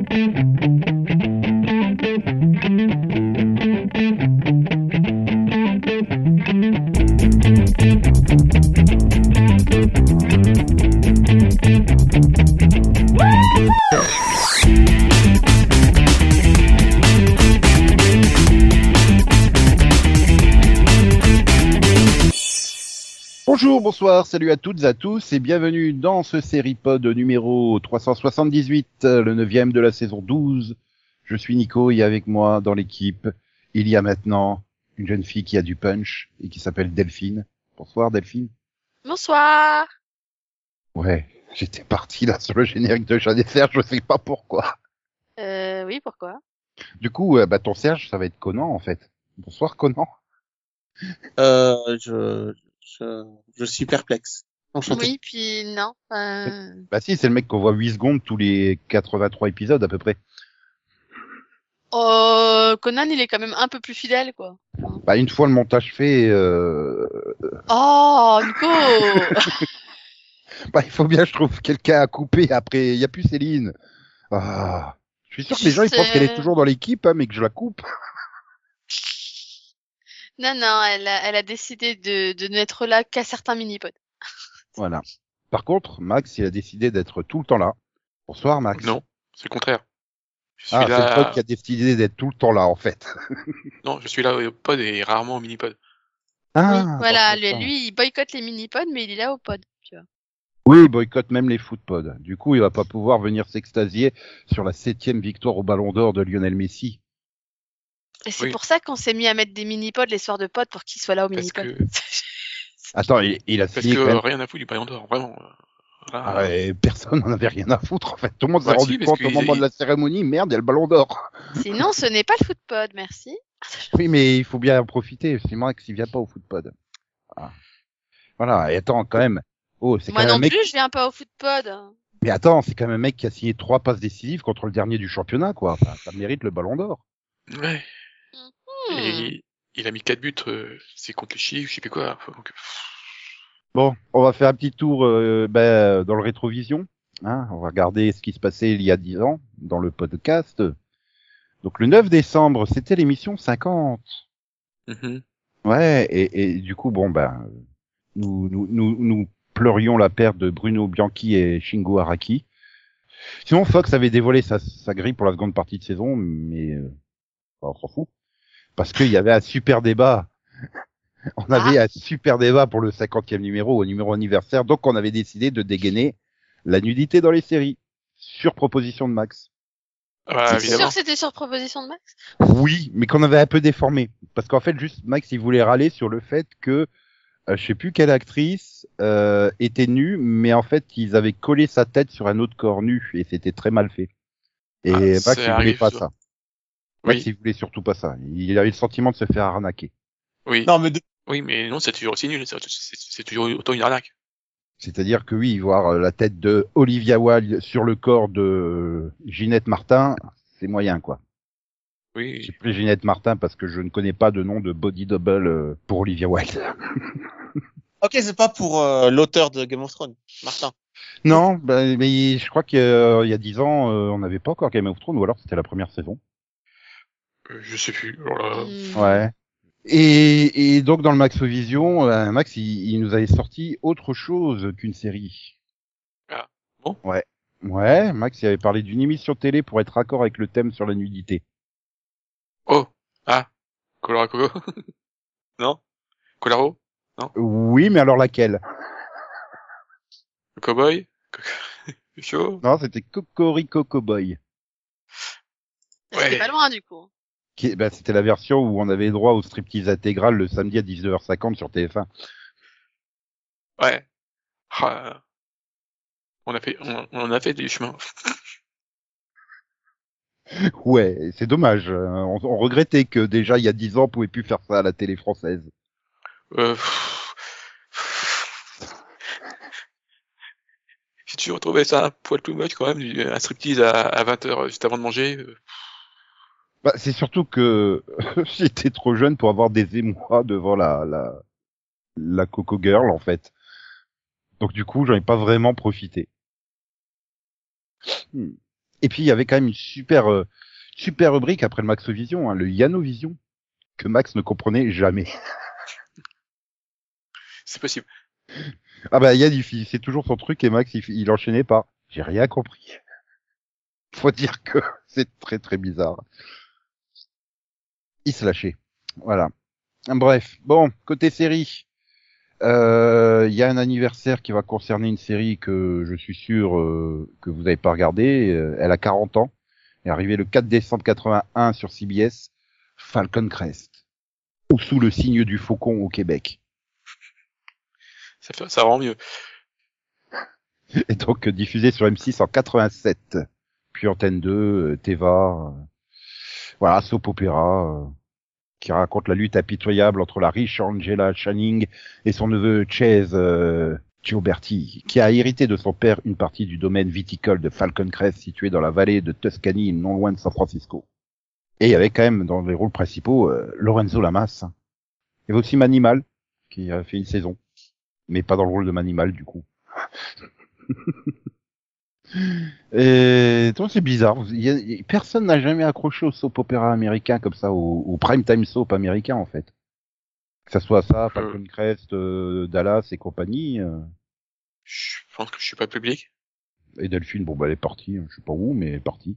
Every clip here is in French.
Mm-hmm. Bonsoir, salut à toutes et à tous et bienvenue dans ce série pod numéro 378, le neuvième de la saison 12. Je suis Nico et avec moi dans l'équipe, il y a maintenant une jeune fille qui a du punch et qui s'appelle Delphine. Bonsoir Delphine. Bonsoir. Ouais, j'étais parti là sur le générique de Jeanne et Serge, je sais pas pourquoi. Euh, oui, pourquoi? Du coup, euh, bah ton Serge, ça va être Conan en fait. Bonsoir Conan. Euh, je, je, je suis perplexe. Enchanté. Oui, puis non. Euh... Bah si, c'est le mec qu'on voit 8 secondes tous les 83 épisodes à peu près. Oh, Conan, il est quand même un peu plus fidèle, quoi. Bah une fois le montage fait, euh... Oh, Nico bah il faut bien je trouve quelqu'un à couper après, il y a plus Céline. Ah. Je suis sûr que les gens ils pensent qu'elle est toujours dans l'équipe hein, mais que je la coupe. Non, non, elle a, elle a décidé de, de n'être là qu'à certains mini-pods. Voilà. Par contre, Max, il a décidé d'être tout le temps là. Bonsoir, Max. Non, c'est le contraire. Je suis Ah, c'est le pote qui a décidé d'être tout le temps là, en fait. Non, je suis là au pod et rarement au mini-pod. Ah, oui, voilà, lui, il boycotte les mini-pods, mais il est là au pod, tu vois. Oui, il boycotte même les footpods. Du coup, il va pas pouvoir venir s'extasier sur la septième victoire au Ballon d'Or de Lionel Messi. Et c'est Oui. pour ça qu'on s'est mis à mettre des mini-pods les soirs de pods pour qu'il soit là au mini-pod. que, Attends, il, il a parce signé que quand même. rien à foutre du Ballon d'Or, vraiment. Ah ouais, personne n'en avait rien à foutre, en fait. Tout le monde s'est Bah rendu compte au moment de la cérémonie, merde, il y a le Ballon d'Or. Sinon, ce n'est pas le footpod, merci. Oui, mais il faut bien en profiter, sinon Max, il vient pas au footpod. Voilà. Voilà, et attends, quand même. Oh, c'est quand Moi même un non mec plus, je viens pas au footpod. Mais attends, c'est quand même un mec qui a signé trois passes décisives contre le dernier du championnat, quoi. Enfin, ça mérite le ballon d'or. Ouais. Hmm. Et il a mis 4 buts, euh, c'est contre les Chili, je sais plus quoi. Donc, Bon, on va faire un petit tour euh, ben, dans le rétrovision. Hein, on va regarder ce qui se passait il y a dix ans dans le podcast. Donc le 9 décembre, c'était l'émission 50. mhm. Ouais, et, et du coup, bon, ben, nous, nous, nous, nous pleurions la perte de Bruno Bianchi et Shingo Araki. Sinon, Fox avait dévoilé sa, sa grille pour la seconde partie de saison, mais euh, on s'en fout. Parce qu'il y avait un super débat. On avait un super débat pour le 50e numéro, au numéro anniversaire, donc on avait décidé de dégainer la nudité dans les séries. Sur proposition de Max. Ah bah, C'est sûr que c'était sur proposition de Max? Oui, mais qu'on avait un peu déformé. Parce qu'en fait, juste Max, il voulait râler sur le fait que euh, je sais plus quelle actrice euh, était nue, mais en fait, ils avaient collé sa tête sur un autre corps nu et c'était très mal fait. Et Ah, Max, il voulait pas ça. Oui, il voulait surtout pas ça. Il avait le sentiment de se faire arnaquer. oui. Non, mais de- Oui, mais non, c'est toujours aussi nul. C'est toujours autant une arnaque. C'est-à-dire que oui, voir euh, la tête de Olivia Wilde sur le corps de Ginette Martin, c'est moyen, quoi. Oui. J'ai pris Ginette Martin parce que je ne connais pas de nom de body double euh, pour Olivia Wilde. ok, c'est pas pour euh, l'auteur de Game of Thrones, Martin. Non, bah, mais je crois qu'il y a- il y a dix ans, euh, on n'avait pas encore Game of Thrones, ou alors c'était la première saison. Euh, je sais plus. Oh là là. Hmm. Ouais. Et, et donc dans le Maxovision, euh, Max, il, il nous avait sorti autre chose qu'une série. Ah, bon Ouais. Ouais, Max, il avait parlé d'une émission télé pour être raccord avec le thème sur la nudité. Oh. Ah. Colora Coco. non. Colaro. Oui, mais alors laquelle? Le cowboy? Chaud? Non, c'était Cocorico Cowboy. C'était Ouais. pas loin, du coup. Qui, bah, c'était la version où on avait droit au striptease intégral le samedi à 19h50 sur TF1. Ouais. Ah. On a fait, on, on a fait des chemins. Ouais, c'est dommage. Euh, On, on regrettait que déjà il y a 10 ans on pouvait plus faire ça à la télé française. Euh... J'ai toujours trouvé ça un poil too much quand même, du- un striptease à, à 20h juste avant de manger. Bah, c'est surtout que j'étais trop jeune pour avoir des émois devant la, la, la Coco Girl, en fait. Donc, du coup, j'en ai pas vraiment profité. Hmm. Et puis il y avait quand même une super euh, super rubrique après le Maxovision, hein, le Yanovision, que Max ne comprenait jamais. C'est possible. Ah bah Yann, il- c'est toujours son truc et Max il, il enchaînait par j'ai rien compris. Faut dire que c'est très très bizarre. Il se lâchait. Voilà. Bref, bon, côté série, euh, il y a un anniversaire qui va concerner une série que je suis sûr euh, que vous n'avez pas regardé. Euh, Elle a 40 ans. Elle est arrivée le 4 décembre 81 sur CBS, Falcon Crest, ou sous le signe du faucon au Québec. Ça, fait, ça rend mieux. Et donc euh, diffusé sur M6 en 87, puis Antenne 2, euh, Teva, voilà, soap euh, qui raconte la lutte impitoyable entre la riche Angela Channing et son neveu Chase euh, Gioberti, qui a hérité de son père une partie du domaine viticole de Falcon Crest situé dans la vallée de Tuscany, non loin de San Francisco. Et il y avait quand même dans les rôles principaux euh, Lorenzo Lamas. Il y avait aussi Manimal, qui a fait une saison, mais pas dans le rôle de Manimal du coup. Et donc c'est bizarre. Personne n'a jamais accroché au soap opéra américain comme ça, au, prime time soap américain en fait. Que ça soit ça, Falcon Crest, euh, Dallas et compagnie. Euh. Je pense que je suis pas public. Et Delphine, bon bah elle est partie, hein, je sais pas où, mais elle est partie.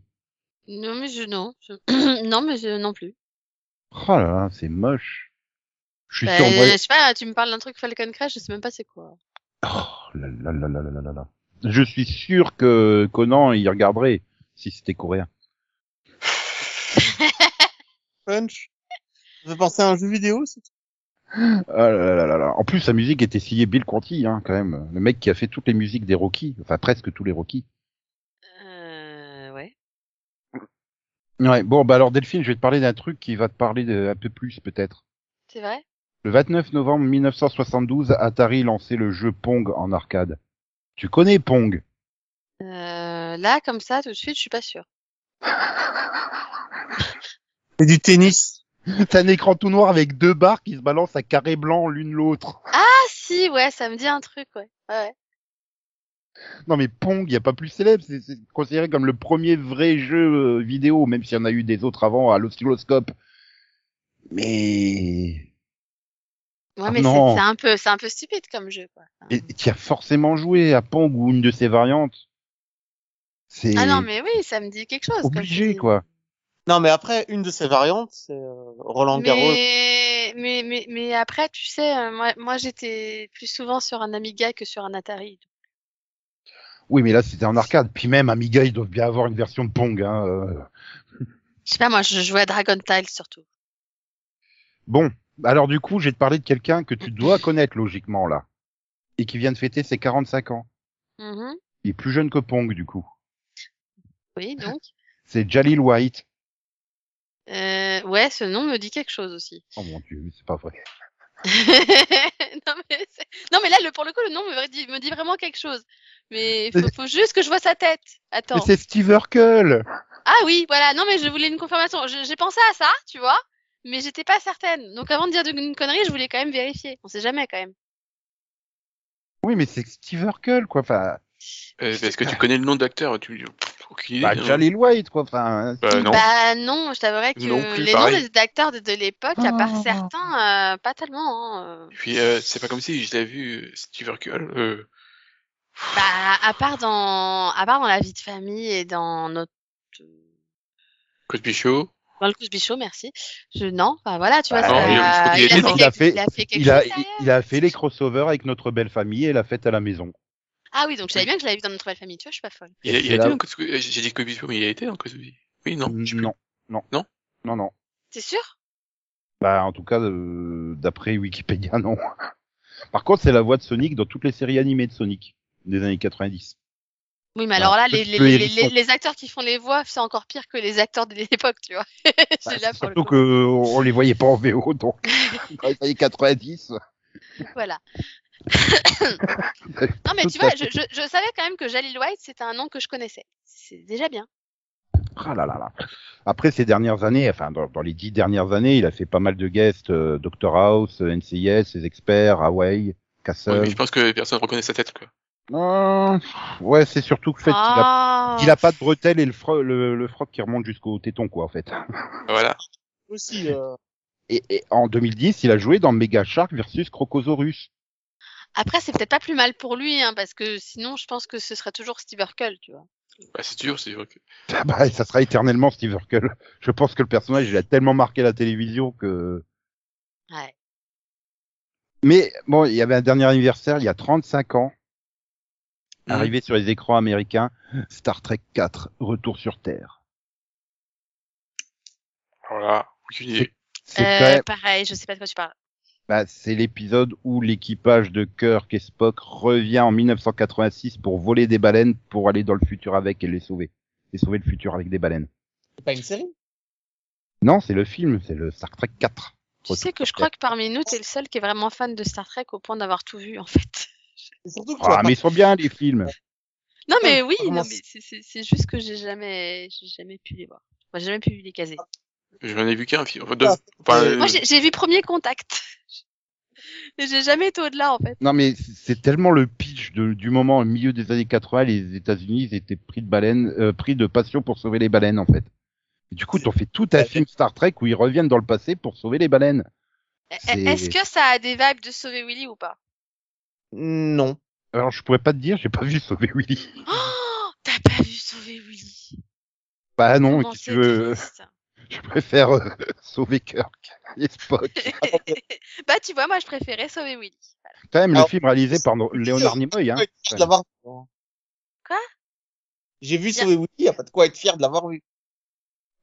Non mais je non, non mais je non plus. Oh là là, c'est moche. Je suis bah, moi... Je sais pas, tu me parles d'un truc Falcon Crest, je sais même pas c'est quoi. Oh là là là là là là là. Je suis sûr que Conan il regarderait si c'était coréen. Punch. Ça fait penser à un jeu vidéo, c'est tout. Ah là là là là. En plus, sa musique était signée Bill Conti, hein, quand même. Le mec qui a fait toutes les musiques des Rocky, enfin presque tous les Rocky. Euh, ouais. Ouais, bon, bah alors Delphine, je vais te parler d'un truc qui va te parler de, un peu plus peut-être. C'est vrai? Le 29 novembre 1972, Atari lançait le jeu Pong en arcade. Tu connais Pong? Euh, Là, comme ça, tout de suite, je suis pas sûre. C'est du tennis. C'est un écran tout noir avec deux barres qui se balancent à carré blanc l'une l'autre. Ah si, ouais, ça me dit un truc, ouais. Ouais. Non mais Pong, y a pas plus célèbre, c'est c'est considéré comme le premier vrai jeu euh, vidéo, même s'il y en a eu des autres avant à l'oscilloscope. Mais Ouais, Ah mais c'est un peu, c'est un peu stupide comme jeu, quoi. et- tu as forcément joué à Pong ou une de ses variantes. C'est Ah non, mais oui, ça me dit quelque chose. obligé quoi. Non, mais après, une de ces variantes, c'est euh, Roland Garros. Mais, mais, mais, mais après, tu sais, euh, moi, moi j'étais plus souvent sur un Amiga que sur un Atari. Oui, mais là c'était en arcade. Puis même Amiga, ils doivent bien avoir une version de Pong. Hein. euh. Je sais pas, moi, je jouais à Dragon Tile surtout. Bon, alors du coup, je vais te parler de quelqu'un que tu dois connaître logiquement là, et qui vient de fêter ses 45 ans. Mhm. Il est plus jeune que Pong du coup. Oui, donc. C'est Jalil White. Euh, ouais, ce nom me dit quelque chose aussi. Oh mon dieu, c'est pas vrai. non, mais c'est- non, mais là, le, pour le coup, le nom me dit, me dit vraiment quelque chose. Mais faut, faut juste que je vois sa tête. Mais Attends. c'est Steve Urkel. Ah oui, voilà. Non, mais je voulais une confirmation. J'ai pensé à ça, tu vois, mais j'étais pas certaine. Donc avant de dire une connerie, je voulais quand même vérifier. On sait jamais quand même. Oui, mais c'est Steve Urkel quoi. Enfin, Euh, Est-ce que tu connais le nom d'acteur tu... idée. bah, hein. Jalil White quoi. Enfin, Bah, non. Bah non, je t'avouerais que Non plus, les pareil. noms des acteurs de, de l'époque, à part Oh. certains, euh, pas tellement. Hein. euh. Puis, euh, c'est pas comme si je l'avais vu, Steve Urkel. Euh... Bah à part dans, à part dans la vie de famille et dans notre Cosby Show. Dans le Show, merci. Je non, bah voilà, tu vois. Bah, ça- non, il- a fait il a fait- il a fait quelque il a, chose il, derrière. il a fait les crossovers avec notre belle famille et la fête à la maison. Ah oui, donc je savais bien que je l'avais vu dans notre belle famille. Tu vois, je suis pas folle. Il a, il a été dans euh, J'ai dit Show, mais il a été dans Cosby. Oui, non. Non, non, Non? Non, non. T'es sûr? Bah, en tout cas, euh, d'après Wikipédia, non. Par contre, c'est la voix de Sonic dans toutes les séries animées de Sonic des années 90. Oui, mais Ah, alors là, les, les, peu les, hérisson. les, les acteurs qui font les voix, c'est encore pire que les acteurs de l'époque, tu vois. Bah, C'est là pour surtout coup. que on les voyait pas en VO, donc dans les années 90. Voilà. Non, mais Tout tu vois, je, je, je savais quand même que Jalil White, c'était un nom que je connaissais. C'est déjà bien. Ah là là là. Après ces dernières années, enfin dans, dans les dix dernières années, il a fait pas mal de guests, euh, Dr House, NCIS, les experts, Hawaii, Ouais, Castle. mais je pense que personne reconnaît sa tête, quoi. Euh, ouais, c'est surtout le fait qu'il a, Ah. qu'il a pas de bretelles et le, fro le, le froc qui remonte jusqu'au téton, quoi, en fait. Voilà. Aussi, euh, Et, et en 2010, il a joué dans Mega Shark versus Crocosaurus. Après, c'est peut-être pas plus mal pour lui, hein, parce que sinon, je pense que ce serait toujours Steve Urkel, tu vois. Bah, c'est dur, c'est vrai que. Ah bah, ça sera éternellement Steve Urkel. Je pense que le personnage, il a tellement marqué la télévision que... Ouais. Mais bon, il y avait un dernier anniversaire, il y a 35 ans, Mhm. arrivé sur les écrans américains, Star Trek 4, Retour sur Terre. Voilà. Aucune idée. C'est Euh, même- Pareil, je sais pas de quoi tu parles. bah, c'est l'épisode où l'équipage de Kirk et Spock revient en 1986 pour voler des baleines pour aller dans le futur avec et les sauver. Et sauver le futur avec des baleines. c'est pas une série? Non, c'est le film, c'est le Star Trek 4. Tu Retour sais que je crois que parmi nous, t'es le seul qui est vraiment fan de Star Trek au point d'avoir tout vu, en fait. Et surtout que tu Ah, mais ils sont bien, les films. Non, mais oui, non, mais c'est- c'est c'est juste que j'ai jamais, j'ai jamais pu les voir. Moi, j'ai jamais pu les caser. J'en ai vu qu'un film. Enfin, deux. Ah, Enfin, euh, Moi, j'ai j'ai vu Premier Contact. Mais j'ai jamais été au-delà, en fait. Non, mais c'est tellement le pitch de- du moment au milieu des années 80, les États-Unis ils étaient pris de baleines, euh, pris de passion pour sauver les baleines en fait. Et du coup, t'en fais tout un film Star Trek où ils reviennent dans le passé pour sauver les baleines. E- C'est- Est-ce que ça a des vibes de sauver Willy ou pas? Non. Alors, je pourrais pas te dire, j'ai pas vu sauver Willy. Oh, t'as pas vu sauver Willy Bah non, Comment c'est tu veux triste. Je préfère euh, sauver Kirk et Spock. bah, tu vois, moi, je préférais sauver Willy. Quand même, le film réalisé par Léonard Nimoy, hein. Quoi? J'ai vu Bien. Sauver Woody, y a pas de quoi être fier de l'avoir vu.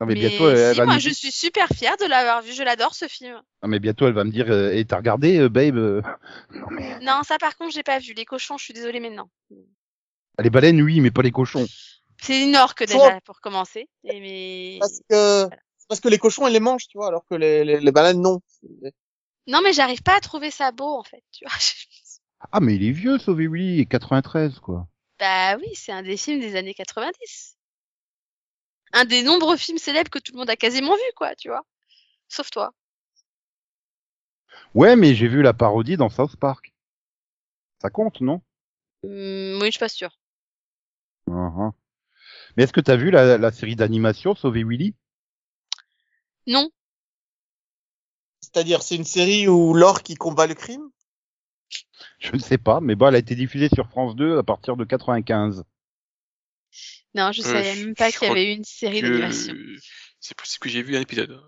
Non, mais, Mais bientôt, elle si, va moi, nous... je suis super fière de l'avoir vu. Je l'adore, ce film. non, mais bientôt, elle va me dire, euh, et t'as regardé, euh, babe euh, Non, mais Non, ça, par contre, j'ai pas vu. Les cochons, je suis désolée, mais non. les baleines, oui, mais pas les cochons. C'est une orque, déjà, pour commencer. Et mais... Parce que, c'est parce que les cochons, ils les mangent, tu vois, alors que les, les, les baleines, non. Non, mais j'arrive pas à trouver ça beau, en fait. Tu vois Ah, mais il est vieux, sauver Willy, 93, quoi. Bah oui, c'est un des films des années 90. Un des nombreux films célèbres que tout le monde a quasiment vu, quoi, tu vois. Sauf toi. Ouais, mais j'ai vu la parodie dans South Park. Ça compte, non? Hum, oui, je suis pas sûre. Uh-huh. Mais est-ce que t'as vu la, la série d'animation Sauver Willy? Non. C'est-à-dire, c'est une série où l'or qui combat le crime? Je ne sais pas, mais bon, elle a été diffusée sur France 2 à partir de 95. Non, je Euh, savais même pas qu'il y avait eu une série que- d'animation. C'est possible que j'ai vu un épisode.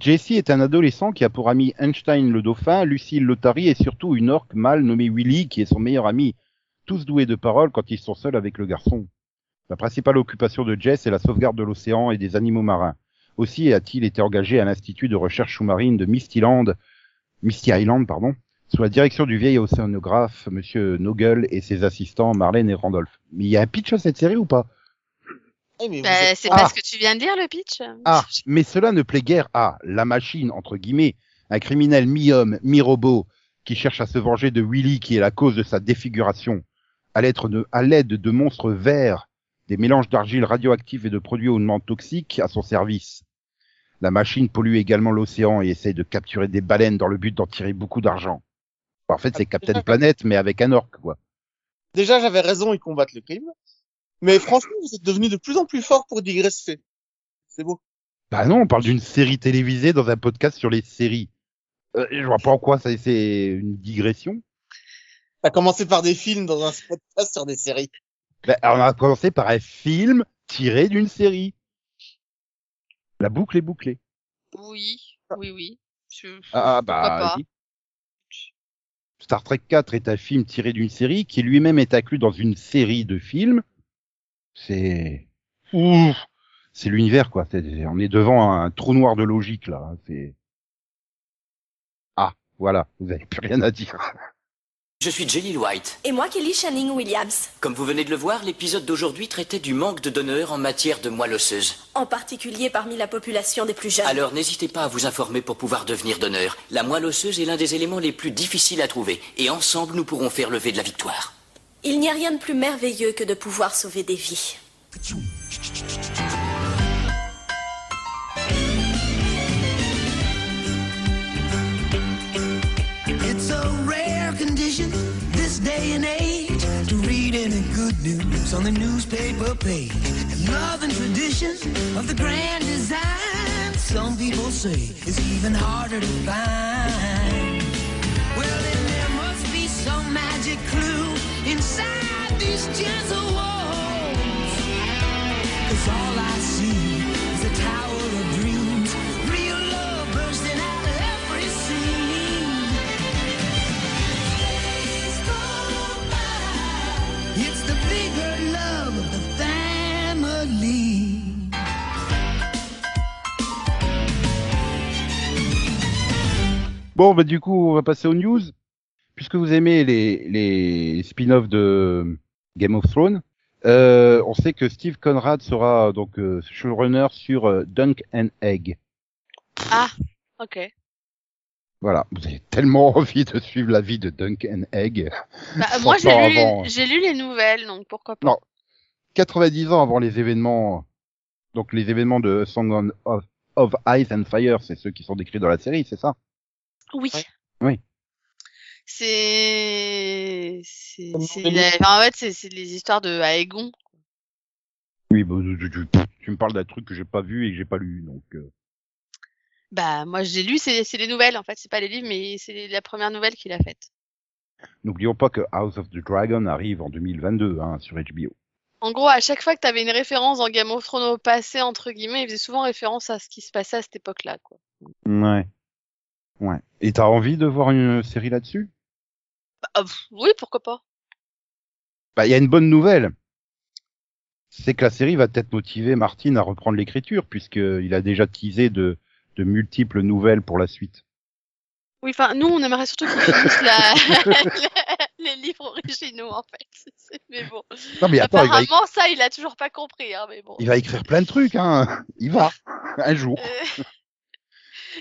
Jesse est un adolescent qui a pour ami Einstein le dauphin, Lucille l'Otari et surtout une orque mâle nommée Willy qui est son meilleur ami. Tous doués de parole quand ils sont seuls avec le garçon. La principale occupation de Jess est la sauvegarde de l'océan et des animaux marins. Aussi a-t-il été engagé à l'Institut de recherche sous-marine de Misty Land, Misty Island, pardon, sous la direction du vieil océanographe Monsieur Nogel et ses assistants Marlène et Randolph. Mais il y a un pitch à cette série ou pas? Eh, Bah, êtes- c'est Ah. pas ce que tu viens de dire, le pitch Ah, mais cela ne plaît guère à la machine, entre guillemets, un criminel mi-homme, mi-robot, qui cherche à se venger de Willy qui est la cause de sa défiguration, à l'aide de, à l'aide de monstres verts, des mélanges d'argile radioactive et de produits hautement toxiques à son service. La machine pollue également l'océan et essaie de capturer des baleines dans le but d'en tirer beaucoup d'argent. En fait, c'est Captain Planet, mais avec un orque, quoi. Déjà, j'avais raison, ils combattent le crime. Mais franchement, vous êtes devenus de plus en plus forts pour digresser. C'est beau. Bah non, on parle d'une série télévisée dans un podcast sur les séries. Euh, je vois pas en quoi ça c'est une digression. T'as commencé par des films dans un podcast sur des séries. Ben, alors, on a commencé par un film tiré d'une série. La boucle est bouclée. Oui, oui, oui. Je- Ah Pourquoi bah. pas oui. Star Trek 4 est un film tiré d'une série qui lui-même est inclus dans une série de films. C'est Ouf. c'est l'univers quoi. On est devant un trou noir de logique là. Ah voilà, vous avez plus rien à dire. Je suis Jelly White. Et moi, Kelly Channing Williams. Comme vous venez de le voir, l'épisode d'aujourd'hui traitait du manque de donneurs en matière de moelle osseuse. En particulier parmi la population des plus jeunes. Alors n'hésitez pas à vous informer pour pouvoir devenir donneur. La moelle osseuse est l'un des éléments les plus difficiles à trouver, et ensemble nous pourrons faire lever de la victoire. Il n'y a rien de plus merveilleux que de pouvoir sauver des vies. Day and age to read any good news on the newspaper page. And love and tradition of the grand design. Some people say it's even harder to find. Well, then there must be some magic clue inside these gentle walls. Cause all I see is a tower of Bon, bah du coup, on va passer aux news. Puisque vous aimez les, les spin-offs de Game of Thrones, euh, on sait que Steve Conrad sera donc euh, showrunner sur euh, Dunk and Egg. Ah, ok. Voilà, vous avez tellement envie de suivre la vie de Dunk and Egg. Bah, moi, j'ai lu, avant- j'ai lu les nouvelles, donc pourquoi pas. Non. 90 ans avant les événements, donc les événements de Song on- of, of Ice and Fire, c'est ceux qui sont décrits dans la série, c'est ça? Oui. Oui. C'est, la- enfin, en fait, c'est, c'est les histoires de Aegon. Oui, bah, tu, tu- tu me parles d'un truc que j'ai pas vu et que j'ai pas lu, donc. euh, Bah, moi, j'ai lu, c'est, c'est les nouvelles, en fait. C'est pas les livres, mais c'est la première nouvelle qu'il a faite. N'oublions pas que House of the Dragon arrive en 2022 hein, sur HBO. En gros, à chaque fois que t'avais une référence dans Game of Thrones au passé, entre guillemets, il faisait souvent référence à ce qui se passait à cette époque-là, quoi. Ouais. Ouais. Et t'as envie de voir une série là-dessus? Bah, ah, oui, pourquoi pas. Bah, il y a une bonne nouvelle. C'est que la série va peut-être motiver Martin à reprendre l'écriture, puisqu'il a déjà teasé de, de multiples nouvelles pour la suite. Oui, enfin, nous, on aimerait surtout qu'ils finissent la... les livres originaux, en fait. Mais bon. Non, mais attends, il va, Apparemment, ça, il a toujours pas compris, hein, mais bon. il va écrire plein de trucs, hein. Il va. Un jour. Euh,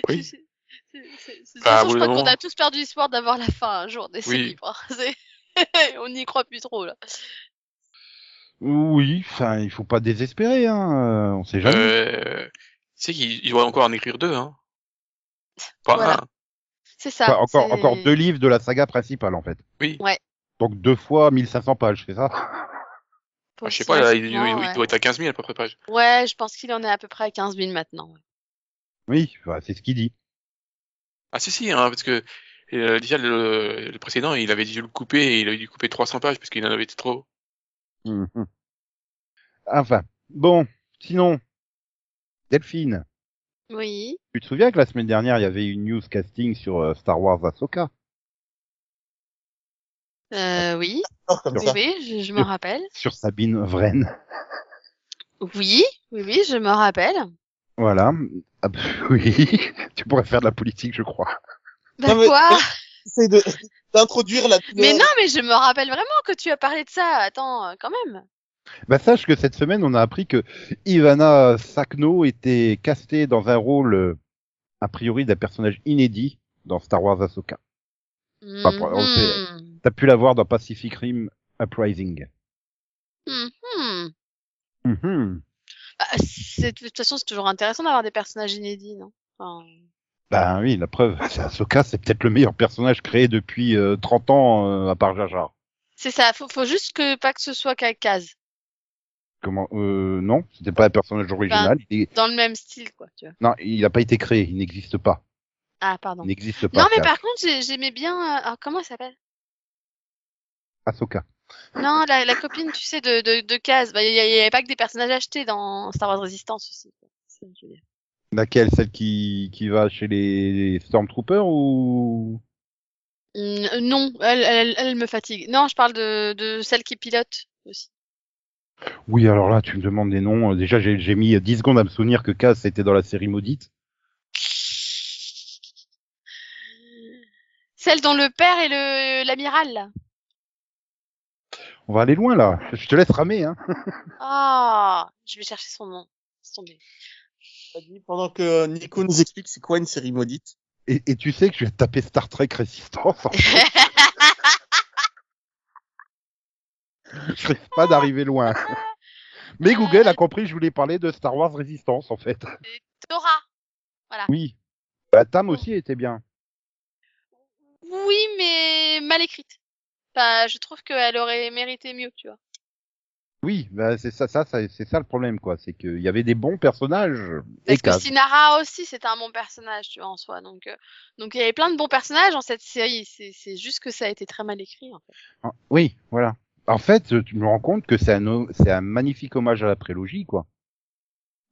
Oui. C'est- c'est- c'est- Bah, de toute façon, je crois qu'on a tous perdu espoir d'avoir la fin un jour de ces Oui. livres. C'est- on n'y croit plus trop, là. Oui, enfin, il faut pas désespérer, hein. euh, On sait jamais. Euh, tu sais qu'il il doit encore en écrire deux, hein. Pas Voilà. un. C'est ça. Enfin, encore, c'est- encore deux livres de la saga principale, en fait. Oui. Ouais. Donc deux fois 1500 pages, c'est ça? Ah, je sais pas, là, il, doit être à 15 000 à peu près page. Ouais, je pense qu'il en est à peu près à 15 000 maintenant. Oui, enfin, c'est ce qu'il dit. Ah si si, hein, parce que euh, déjà le, le précédent, il avait dû le couper et il avait dû couper 300 pages parce qu'il en avait été trop. Mhm. Enfin, bon, sinon, Delphine, Oui. tu te souviens que la semaine dernière, il y avait une news casting sur euh, Star Wars Ahsoka? Euh, oui. Oh, comme Oui, ça. oui, je, je me rappelle. sur Sabine Vren. Oui, oui, oui, je me rappelle. Voilà. Ah bah, oui, tu pourrais faire de la politique, je crois. Bah Non, mais- quoi Essaye de, d'introduire la Mais non, mais je me rappelle vraiment que tu as parlé de ça. Attends, euh, quand même. Bah sache que cette semaine, on a appris que Ivana Sakno était castée dans un rôle, euh, a priori, d'un personnage inédit dans Star Wars Ahsoka. Mhm. T'as pu la voir dans Pacific Rim Uprising. Mhm. Mhm. Bah, c'est- de toute façon, c'est toujours intéressant d'avoir des personnages inédits, non? Enfin, Ben oui, la preuve, c'est Ahsoka, c'est peut-être le meilleur personnage créé depuis euh, 30 ans, euh, à part Jar Jar. C'est ça. Faut, faut juste que pas que ce soit Kaz. Comment euh, Non, c'était pas un personnage original. Il est- Dans le même style, quoi. Tu vois. Non, il n'a pas été créé, il n'existe pas. Ah, pardon. Il n'existe pas. Non, mais Kaz. par contre, j'ai- j'aimais bien. euh, ah, comment elle s'appelle? Ahsoka. Non, la, la copine, tu sais, de, de, de Kaz. Bah, il y, a- il y avait pas que des personnages achetés dans Star Wars Resistance aussi. Laquelle? Celle qui, qui va chez les Stormtroopers ou? Mm, non, elle, elle, elle me fatigue. Non, je parle de, de celle qui pilote aussi. Oui, alors là, tu me demandes des noms. Déjà, j'ai j'ai mis 10 secondes à me souvenir que Kaz était dans la série maudite. Celle dont le père est le l'amiral, là. On va aller loin là. Je te laisse ramer, hein. Ah, je vais chercher son nom. Pendant que Nico nous explique c'est quoi une série maudite? Et, et tu sais que je vais taper Star Trek Résistance. en fait. je risque pas d'arriver loin. Mais Google a compris que je voulais parler de Star Wars Résistance, en fait. Dora. Oui. La Tam aussi était bien. Oui, mais mal écrite. Enfin, je trouve qu'elle aurait mérité mieux, tu vois. Oui, bah c'est ça, ça, ça- c'est ça le problème, quoi. C'est qu'il y avait des bons personnages et Parce que. Sinara aussi, c'était un bon personnage, tu vois, en soi. Donc, euh, donc il y avait plein de bons personnages dans cette série. C'est, juste que ça a été très mal écrit, en fait. Ah, Oui, voilà. En fait, euh, tu me rends compte que c'est un, o- c'est un magnifique hommage à la prélogie, quoi.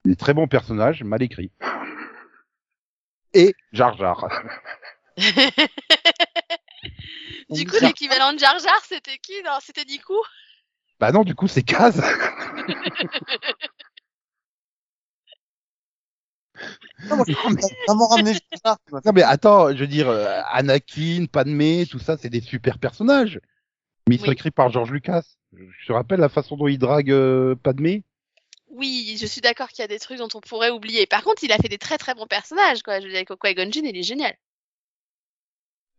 Des très bons personnages, mal écrits. Et Jar Jar. du coup, l'équivalent de Jar Jar, c'était qui? Non, c'était Niku. Bah non, du coup, c'est Kaz. Non, vraiment ramené Jar Jar, mais attends, je veux dire, euh, Anakin, Padmé, tout ça, c'est des super personnages. Mais ils sont Oui. écrits par George Lucas. Je te rappelle la façon dont il drague euh, Padmé? Oui, je suis d'accord qu'il y a des trucs dont on pourrait oublier. Par contre, il a fait des très très bons personnages, quoi. Je veux dire, Qui-Gon Jinn, il est génial.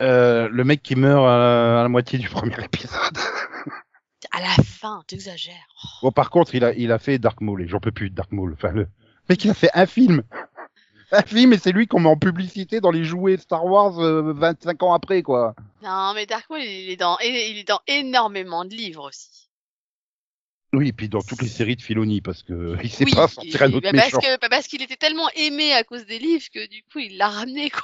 Euh, Le mec qui meurt à, à la moitié du premier épisode. À la fin, t'exagères. Bon, par contre, il a, il a fait Dark Maul et j'en peux plus de Dark Maul. Enfin, le mec, il a fait un film. Un film et c'est lui qu'on met en publicité dans les jouets Star Wars euh, 25 ans après, quoi. Non, mais Dark Maul, il est dans, il est dans énormément de livres aussi. Oui, et puis dans toutes les séries de Filoni, parce que il sait oui, pas sortir un autre bah, méchant. parce que bah, parce qu'il était tellement aimé à cause des livres que du coup, il l'a ramené, quoi.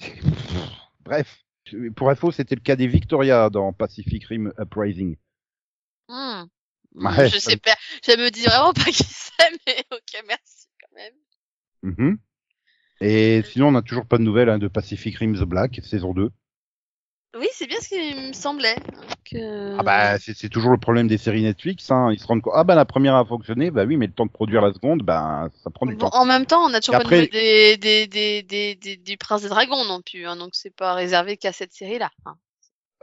Bref. Pour info, c'était le cas des Victoria dans Pacific Rim Uprising. Hmm. Ouais, je ça sais pas, je me dis vraiment pas qui c'est, mais ok, merci quand même. Mhm. Et sinon, on n'a toujours pas de nouvelles hein, de Pacific Rim The Black, saison 2. Oui, c'est bien ce qui me semblait. Que... Ah bah, c'est toujours le problème des séries Netflix. Hein. Ils se rendent compte. Ah bah, la première a fonctionné. Bah oui, mais le temps de produire la seconde, bah, ça prend du Bon, temps. en même temps, on a toujours pas après- des, des, des, des, des- du Prince des Dragons non plus, hein, donc c'est pas réservé qu'à cette série-là. hein.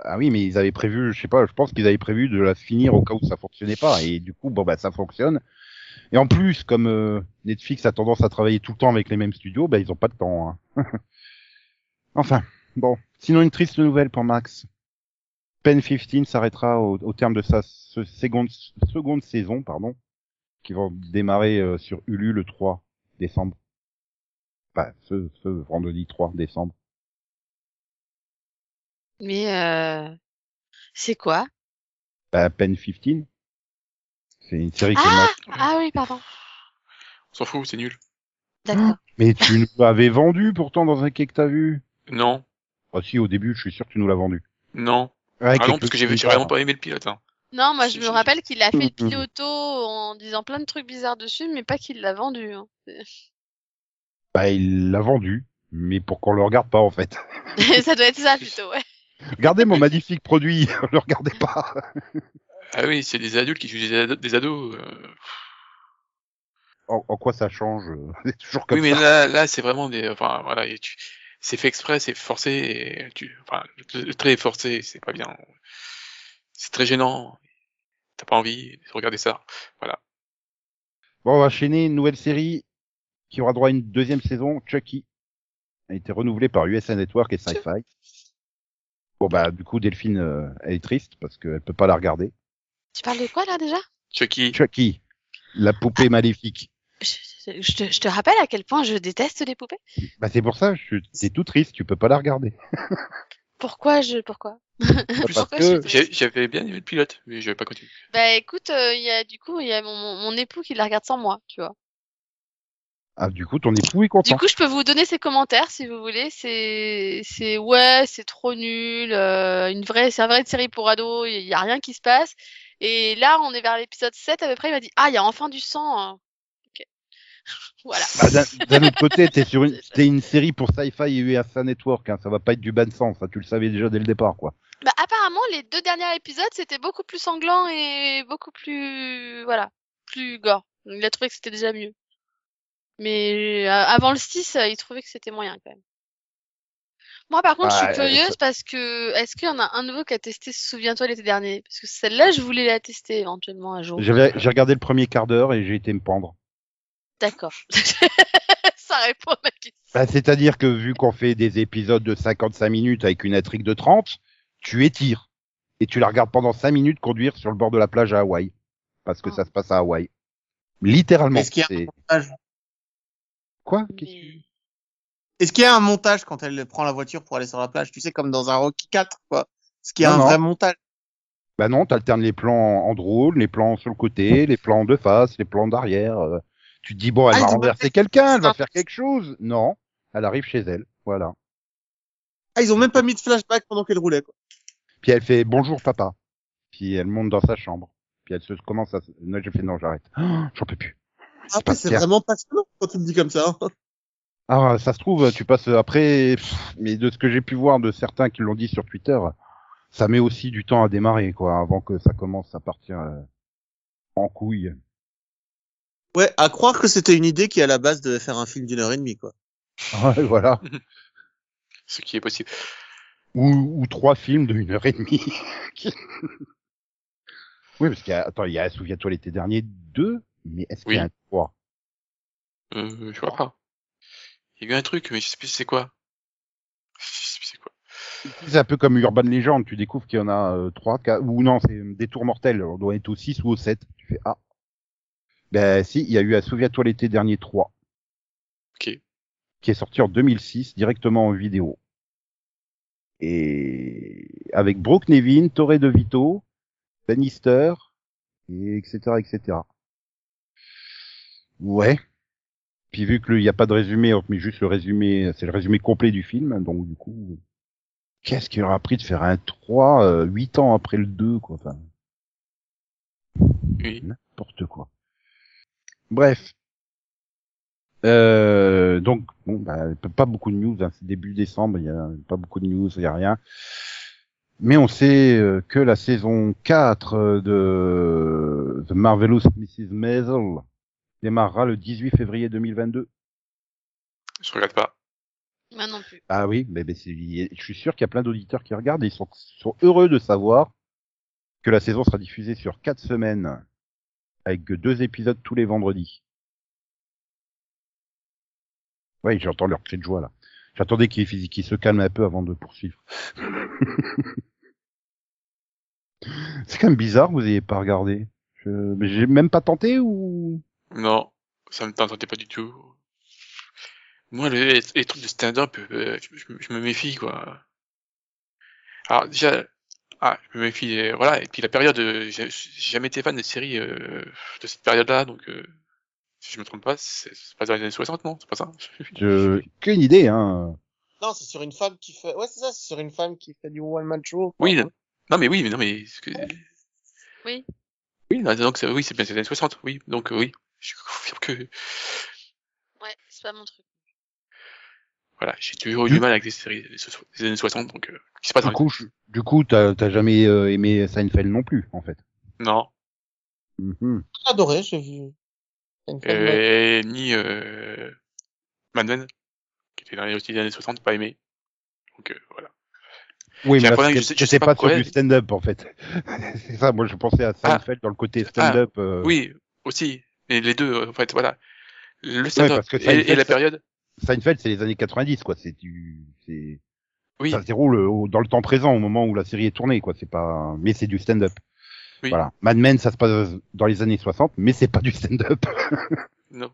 Ah oui, mais ils avaient prévu, je sais pas, je pense qu'ils avaient prévu de la finir au cas où ça fonctionnait pas. Et du coup, bon bah, ça fonctionne. Et en plus, comme euh, Netflix a tendance à travailler tout le temps avec les mêmes studios, bah ils ont pas de temps. hein. enfin, bon. Sinon, une triste nouvelle pour Max. Pen 15 s'arrêtera au, au terme de sa se- seconde, seconde saison, pardon, qui va démarrer euh, sur Hulu le 3 décembre. Enfin, ce, ce vendredi 3 décembre. Mais euh... c'est quoi? Bah, Pen 15. C'est une série qui est Ah ma- Ah oui, pardon. On s'en fout, c'est nul. D'accord. Mais tu nous l'avais vendu pourtant dans un quai que t'as vu? Non, Ah si, au début, je suis sûr que tu nous l'as vendu. non. Ah non, parce que j'ai vraiment pas aimé le pilote. Hein. Non, moi je me rappelle qu'il a fait le Mhm. piloto en disant plein de trucs bizarres dessus, mais pas qu'il l'a vendu. hein. Bah, il l'a vendu, mais pour qu'on le regarde pas en fait. ça doit être ça plutôt, ouais. Regardez mon magnifique produit, le regardez pas. Ah oui, c'est des adultes qui jugent des ados. Des ados euh. En, en quoi ça change? C'est toujours comme Oui, mais ça. là, là, c'est vraiment des. Enfin, voilà, tu... c'est fait exprès, c'est forcé. Et tu... Enfin, le, le trait est forcé, c'est pas bien. C'est très gênant. T'as pas envie de regarder ça. Bon, on va enchaîner une nouvelle série qui aura droit à une deuxième saison, Chucky. Elle a été renouvelée par USA Network et Sci-Fi. Bon bah du coup Delphine euh, elle est triste parce qu'elle peut pas la regarder. Tu parles de quoi là déjà? Chucky. Chucky, la poupée maléfique. Je, te, je te rappelle à quel point je déteste les poupées. Bah c'est pour ça, c'est tout triste, tu peux pas la regarder. Pourquoi je pourquoi? J'ai- J'avais bien aimé le pilote, mais je vais pas continuer. Bah écoute, euh, il y a du coup il y a mon, mon, mon époux qui la regarde sans moi, tu vois. Ah du coup ton époux est Du content. coup, je peux vous donner ses commentaires si vous voulez. C'est, c'est ouais, c'est trop nul. euh, une vraie, c'est une vraie série pour ados. Il y a rien qui se passe. Et là, on est vers l'épisode 7 à peu près. Il m'a dit, ah, il y a enfin du sang. hein. Voilà. Bah, d'un autre côté, t'es sur une, une série pour Sci-Fi et USA Network, hein, ça va pas être du bas de sang, ça tu le savais déjà dès le départ quoi. Bah, apparemment, les deux derniers épisodes, c'était beaucoup plus sanglant et beaucoup plus, voilà, plus gore. Donc, il a trouvé que c'était déjà mieux. Mais euh, avant le 6, euh, il trouvait que c'était moyen quand même. Moi, par contre, je suis curieuse ça- parce que est-ce qu'il y en a un nouveau qui a testé Souviens-toi l'été dernier Parce que celle-là, je voulais la tester éventuellement un jour. J'ai regardé le premier quart d'heure et j'ai été me pendre. D'accord. Ça répond à ma question. Bah, c'est-à-dire que vu qu'on fait des épisodes de 55 minutes avec une intrigue de 30, tu étires. Et tu la regardes pendant 5 minutes conduire sur le bord de la plage à Hawaï. Parce que Oh. ça se passe à Hawaï. Littéralement. Est-ce qu'il y a un montage? Quoi? Mais- Est-ce qu'il y a un montage quand elle prend la voiture pour aller sur la plage? Tu sais, comme dans un Rocky 4, quoi. Est-ce qu'il y a Non, un non. vrai montage? Bah non, t'alternes les plans en drôle, les plans sur le côté, les plans de face, les plans d'arrière. euh. Tu te dis, bon, elle Ah, va renverser quelqu'un, elle va faire quelque chose. Non, elle arrive chez elle. Voilà. Ah, ils ont même pas mis de flashback pendant qu'elle roulait, quoi. Puis elle fait bonjour papa. Puis elle monte dans sa chambre. Puis elle se commence à... Non, j'ai fait non, j'arrête. Oh, J'en peux plus. Après, c'est vraiment passionnant quand tu me dis comme ça. Ah, ça se trouve, tu passes après, mais de ce que j'ai pu voir de certains qui l'ont dit sur Twitter, ça met aussi du temps à démarrer, quoi, avant que ça commence à partir euh, en couille. Ouais, à croire que c'était une idée qui, à la base, devait faire un film d'une heure et demie, quoi. Ouais, voilà. Ce qui est possible. Ou, ou trois films de une heure et demie. oui, parce qu'il y a, attends, il y a, souviens-toi l'été dernier, deux, mais est-ce qu'il y a un trois? Euh, je vois pas. Il y a eu un truc, mais je sais plus c'est quoi. Je sais plus c'est quoi. C'est un peu comme Urban Legend, tu découvres qu'il y en a euh, trois, quatre, ou non, c'est des tours mortels, on doit être au 6 ou au 7. Tu fais, ah. Ben si, il y a eu un Souviens-toi l'été dernier 3. Ok. Qui est sorti en 2006, directement en vidéo. Et avec Brooke Nevin, Torre de Vito, Bannister, et etc., etc. Ouais. Puis vu qu'il n'y a pas de résumé, on met juste le résumé, c'est le résumé complet du film, donc du coup, qu'est-ce qu'il aura pris de faire un 3 euh, 8 ans après le 2 quoi enfin Oui. n'importe quoi bref euh, donc bon bah, pas beaucoup de news hein, c'est début décembre il y a pas beaucoup de news il y a rien mais on sait euh, que la saison 4 de The Marvelous Mrs. Maisel démarrera le 18 février 2022 Je regarde pas. Moi non plus. Ah oui, mais, mais c'est- je suis sûr qu'il y a plein d'auditeurs qui regardent et ils sont, sont heureux de savoir que la saison sera diffusée sur quatre semaines avec deux épisodes tous les vendredis. Oui, j'entends leur cri de joie là. J'attendais qu'ils se calment un peu avant de poursuivre. c'est quand même bizarre vous ayez pas regardé. J'ai même pas tenté ou? Non, ça me tentait pas du tout. Moi, les, trucs de stand-up, euh, je- je me méfie, quoi. Alors, déjà, ah, je me méfie, euh, voilà. Et puis la période, euh, j'ai jamais été fan des séries euh, de cette période-là, donc euh, si je me trompe pas, c'est pas dans les années 60, non C'est pas ça je... Qu'une idée, hein. Non, c'est sur une femme qui fait, ouais, c'est ça, c'est sur une femme qui fait du one-man show. Oui, non, non, mais oui, mais non, mais... ce que- Oui. Oui, non, donc c'est- oui, c'est bien les années 60, oui. Donc euh, oui, je confirme que Ouais, c'est pas mon truc. Voilà, j'ai toujours eu Du- du mal avec les séries des, des années 60, donc euh, qui se passe Du coup, je- du coup, t'as t'as jamais euh, aimé Seinfeld non plus, en fait. Non, Mhm. J'ai adoré, j'ai vu. Euh, ni euh, Mad Men, qui était dans les aussi des années 60, pas aimé. Donc euh, voilà. Oui, mais là, je sais- je sais pas pas sur du stand-up, en fait. c'est ça, moi, je pensais à Seinfeld dans le côté stand-up. euh, Oui, aussi, mais les deux, en fait, voilà. Le stand-up et, et la ça- période, Seinfeld, c'est les années 90, quoi. C'est du, c'est, oui, ça se déroule au- dans le temps présent, au moment où la série est tournée, quoi. C'est pas, mais c'est du stand-up. Oui. Voilà. Mad Men, ça se passe dans les années 60, mais c'est pas du stand-up. non.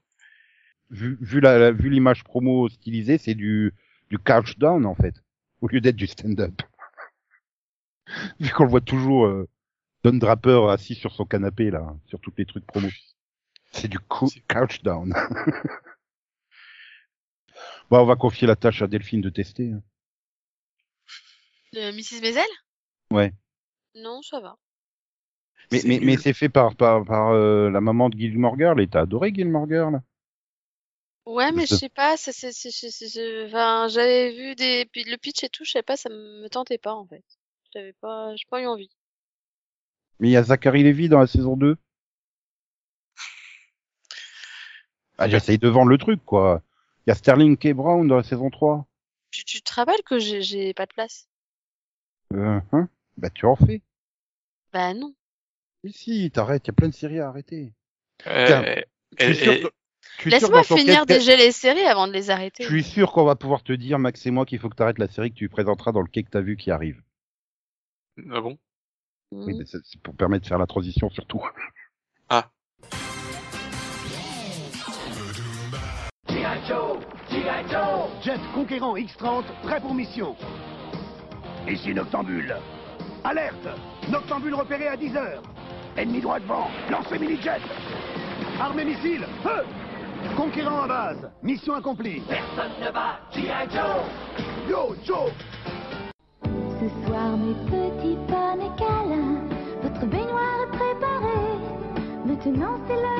vu, vu la, la- vu l'image promo stylisée, c'est du, du couchdown, en fait. Au lieu d'être du stand-up. vu qu'on le voit toujours, euh, Don Draper assis sur son canapé, là, sur tous les trucs promo. C'est du couchdown. bon, on va confier la tâche à Delphine de tester. hein. De Mrs. Maisel? Ouais. Non, ça va. Mais, C'est mais, mais c'est fait par, par, par euh, la maman de Gilmore Girl, et t'as adoré Gilmore Girl Ouais, mais Je- je sais pas, ça, c'est, c'est, c'est, c'est- c'est- enfin, j'avais vu des, puis le pitch et tout, je sais pas, ça me tentait pas, en fait. J'avais pas, j'ai pas eu envie. Mais il y a Zachary Levy dans la saison 2. Ah, j'essaye de vendre le truc, quoi. Il y a Sterling K. Brown dans la saison 3. Tu, tu te rappelles que j'ai, j'ai pas de place? Euh, hein bah, tu en fais. Bah non. Mais si, t'arrêtes, il y a plein de séries à arrêter. Euh, Laisse-moi finir déjà les séries avant de les arrêter. Je suis sûr qu'on va pouvoir te dire, Max et moi, qu'il faut que t'arrêtes la série que tu présenteras dans le quai que t'as vu qui arrive. Ah bon? Oui, Mhm. mais c'est pour permettre de faire la transition surtout. Jet conquérant X-30, prêt pour mission. Ici Noctambule. Alerte Noctambule repéré à 10 heures. Ennemi droit devant. Lancez mini-jet. Armée missile. Feu Conquérant à base. Mission accomplie. Personne ne bat. G.I. Joe Yo, Joe Ce soir, mes petits poneys câlins, votre baignoire est préparée. Maintenant, c'est l'heure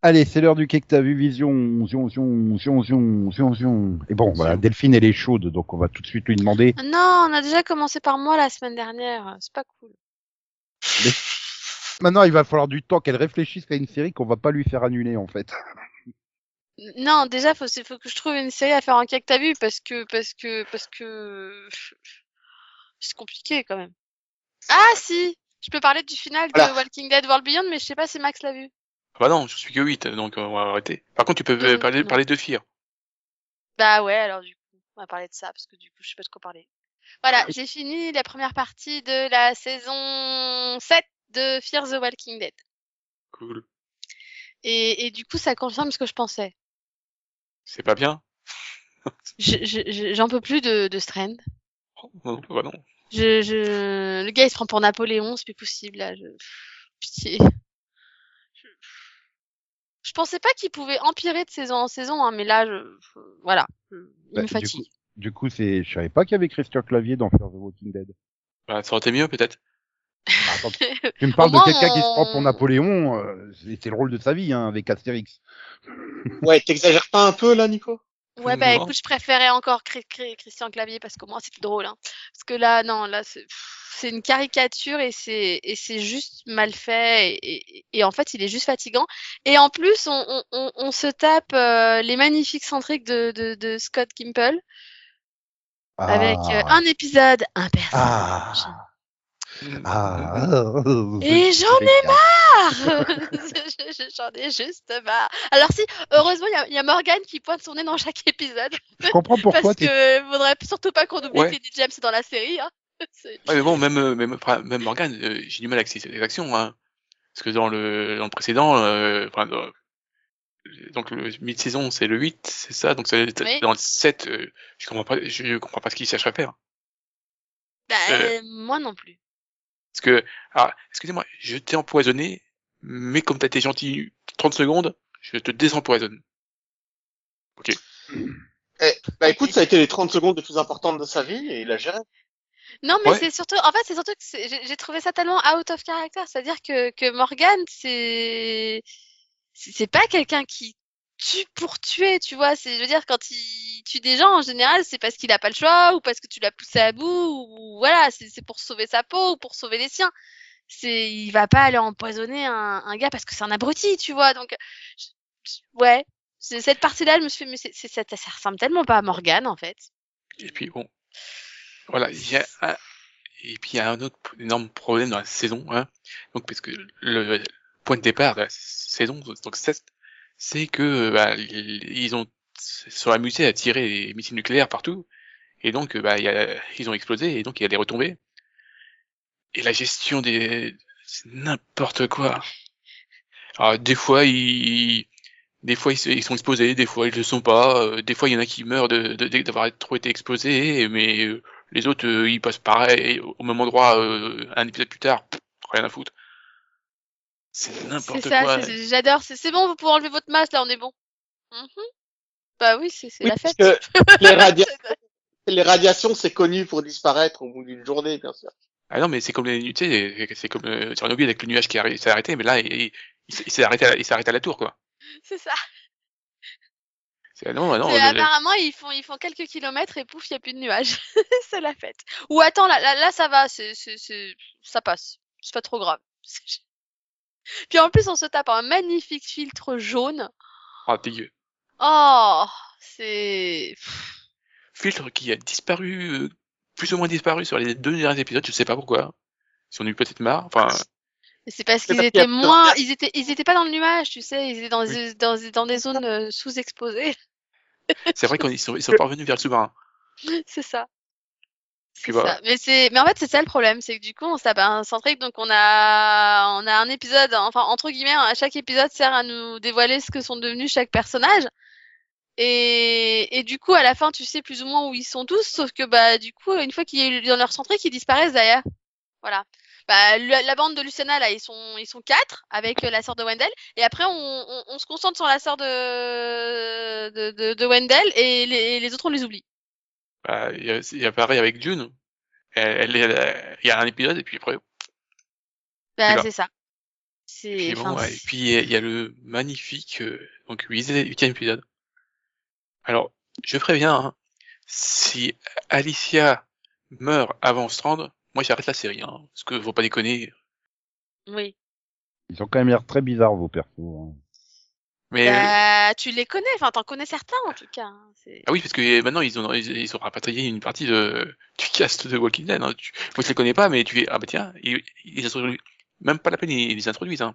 Allez, c'est l'heure du quai que t'as vu, Vision. Zion, zion, zion, zion, zion, zion. Et bon, voilà, Delphine, elle est chaude, donc on va tout de suite lui demander. Non, on a déjà commencé par moi la semaine dernière. C'est pas cool. Maintenant, il va falloir du temps qu'elle réfléchisse à une série qu'on va pas lui faire annuler, en fait. Non, déjà, faut, faut que je trouve une série à faire en cas que t'as vu parce que, parce que, parce que, c'est compliqué quand même. Ah, si! Je peux parler du final Voilà. de Walking Dead World Beyond, mais je sais pas si Max l'a vu. Ah bah non, je suis que 8, donc euh, on va arrêter. Par contre, tu peux Non, parler, parler de Fear. Bah ouais, alors du coup, on va parler de ça parce que du coup, je sais pas de quoi parler. Voilà, j'ai fini la première partie de la saison 7 de Fear the Walking Dead. Cool. Et, et du coup, ça confirme ce que je pensais. C'est pas bien? Je- je- je- J'en peux plus de, de Strand. Oh, Non, bah non. Je, je... Le gars, il se prend pour Napoléon, c'est plus possible, là. Je... Pitié. Je... pensais pas qu'il pouvait empirer de saison en saison, hein, mais là, je... je- voilà. Il Bah, me du fatigue. coup- Du coup, c'est, je savais pas qu'il y avait Christian Clavier dans Fear the Walking Dead. Bah, ça aurait été mieux, peut-être. Bah, attends, tu me parles de quelqu'un qui se prend pour on- Napoléon, euh, c'est c'est le rôle de sa vie, hein, avec Astérix. Ouais, t'exagères pas un peu là, Nico? Ouais, bah écoute, je préférais encore Christian Clavier parce qu'au moins c'était drôle. Hein. Parce que là, non, là, c'est une caricature et c'est et c'est juste mal fait et, et, et en fait, il est juste fatigant. Et en plus, on, on, on, on se tape euh, les magnifiques centriques de, de, de Scott Gimple avec euh, un épisode, un personnage. Ah. Ah. Et j'en ai marre Je- je- J'en ai juste marre. Alors si, heureusement, il y a, il y a Morgane qui pointe son nez dans chaque épisode. Je comprends pourquoi parce que faudrait surtout pas qu'on oublie Ouais. que Lady James est dans la série. Hein. Ouais, mais bon, même, euh, même, enfin, même Morgan, euh, j'ai du mal avec ses, actions, hein. Parce que dans le, dans le précédent, euh, enfin, dans- donc le mid-saison, c'est le 8, c'est ça, donc Oui. dans le 7, euh, je comprends pas, je comprends pas ce qu'il cherche à faire. Bah, Euh. euh, moi non plus. Parce que, alors, excusez-moi, je t'ai empoisonné, mais comme t'as été gentil 30 secondes, je te désempoisonne. Bah écoute, ça a été les 30 secondes les plus importantes de sa vie et il a géré. Non, mais Ouais. c'est surtout, en fait, c'est surtout que c'est- j'ai j'ai trouvé ça tellement out of character. C'est-à-dire que, que Morgan, c'est, c'est c'est pas quelqu'un qui tue pour tuer, tu vois. C'est, je veux dire, quand il tue des gens, en général, c'est parce qu'il a pas le choix ou parce que tu l'as poussé à bout ou voilà, c'est c'est pour sauver sa peau ou pour sauver les siens. C'est, il va pas aller empoisonner un, un gars parce que c'est un abruti, tu vois. Donc, je- je- ouais. C'est- Cette partie-là, je me suis fait, mais c'est, c'est- ça, ça ressemble tellement pas à Morgan, en fait. Et puis bon, voilà, il y a un, et puis il y a un autre énorme problème dans la saison, hein. Donc parce que le point de départ de la saison, donc c'est, c'est que bah, ils ont sont amusés à tirer des missiles nucléaires partout, et donc bah ils ont explosé et donc il y a des retombées. Et la gestion des c'est n'importe quoi. Alors des fois ils des fois ils, sont explosés, des fois ils le sont pas, euh, des fois il y en a qui meurent de de- d'avoir trop été explosés, mais euh, les autres euh, ils passent pareil au même endroit un épisode plus tard, rien à foutre. C'est n'importe ça, quoi. j'adore. C'est bon, vous pouvez enlever votre masque, là, on est bon. Mhm. Bah oui, c'est Oui, la parce fête. que les, radia- les radiations, c'est connu pour disparaître au bout d'une journée, bien sûr. Ah non mais c'est comme les tu sais, c'est comme euh, Tchernobyl avec le nuage qui s'est arrêté, mais là il, il, il s'est- arrêté, à, il s'est arrêté à la tour quoi. C'est ça. C'est non non. Le- le- apparemment, ils font, ils font quelques kilomètres et pouf, il n'y a plus de nuages. c'est la fête. Ou attends, là, là, là ça va, c'est, c'est, ça passe. C'est pas trop grave. Puis en plus, on se tape un magnifique filtre jaune. Ah, dégueu. Oh, c'est. Filtre qui a disparu, euh, plus ou moins disparu sur les deux derniers épisodes, je sais pas pourquoi. Si on a eu peut-être marre, enfin. C'est parce qu'ils étaient moins, ils étaient, ils étaient pas dans le nuage, tu sais, ils étaient dans, Oui. dans, dans des zones euh, sous-exposées. C'est vrai qu'ils sont, ils sont pas revenus vers le sous-marin. C'est ça. Ça. Mais c'est, mais en fait, c'est ça le problème, c'est que du coup, on s'est un centrique, donc on a, on a un épisode, enfin, entre guillemets, à chaque épisode sert à nous dévoiler ce que sont devenus chaque personnage. Et, et du coup, à la fin, tu sais plus ou moins où ils sont tous, sauf que, bah, du coup, une fois qu'il y a eu dans leur centrique, ils disparaissent derrière. Voilà. Bah, la, la bande de Luciana, là, ils sont, ils sont quatre, avec euh, la sœur de Wendell. Et après, on, on, on se concentre sur la sœur de, de, de, de Wendell, et les, les autres, on les oublie. Bah, il y a, il y a pareil avec June. Elle, il y a un épisode et puis après, Bah, c'est ça. C'est, puis bon, ouais. Et puis il y a le magnifique, euh, donc huitième huitième épisode. Alors, je préviens, hein, si Alicia meurt avant Strand, moi j'arrête la série, hein, parce que faut pas déconner. oui. Ils ont quand même l'air très bizarres, vos persos. hein. Mais Bah, tu les connais, enfin, t'en connais certains, en tout cas. hein, ah oui, parce que maintenant ils ont ils, ils ont rapatrié une partie de du cast de Walking Dead. Hein. Tu, moi je les connais pas, mais tu ah bah tiens, ils, ils introduisent- même pas la peine ils, les introduisent. Hein.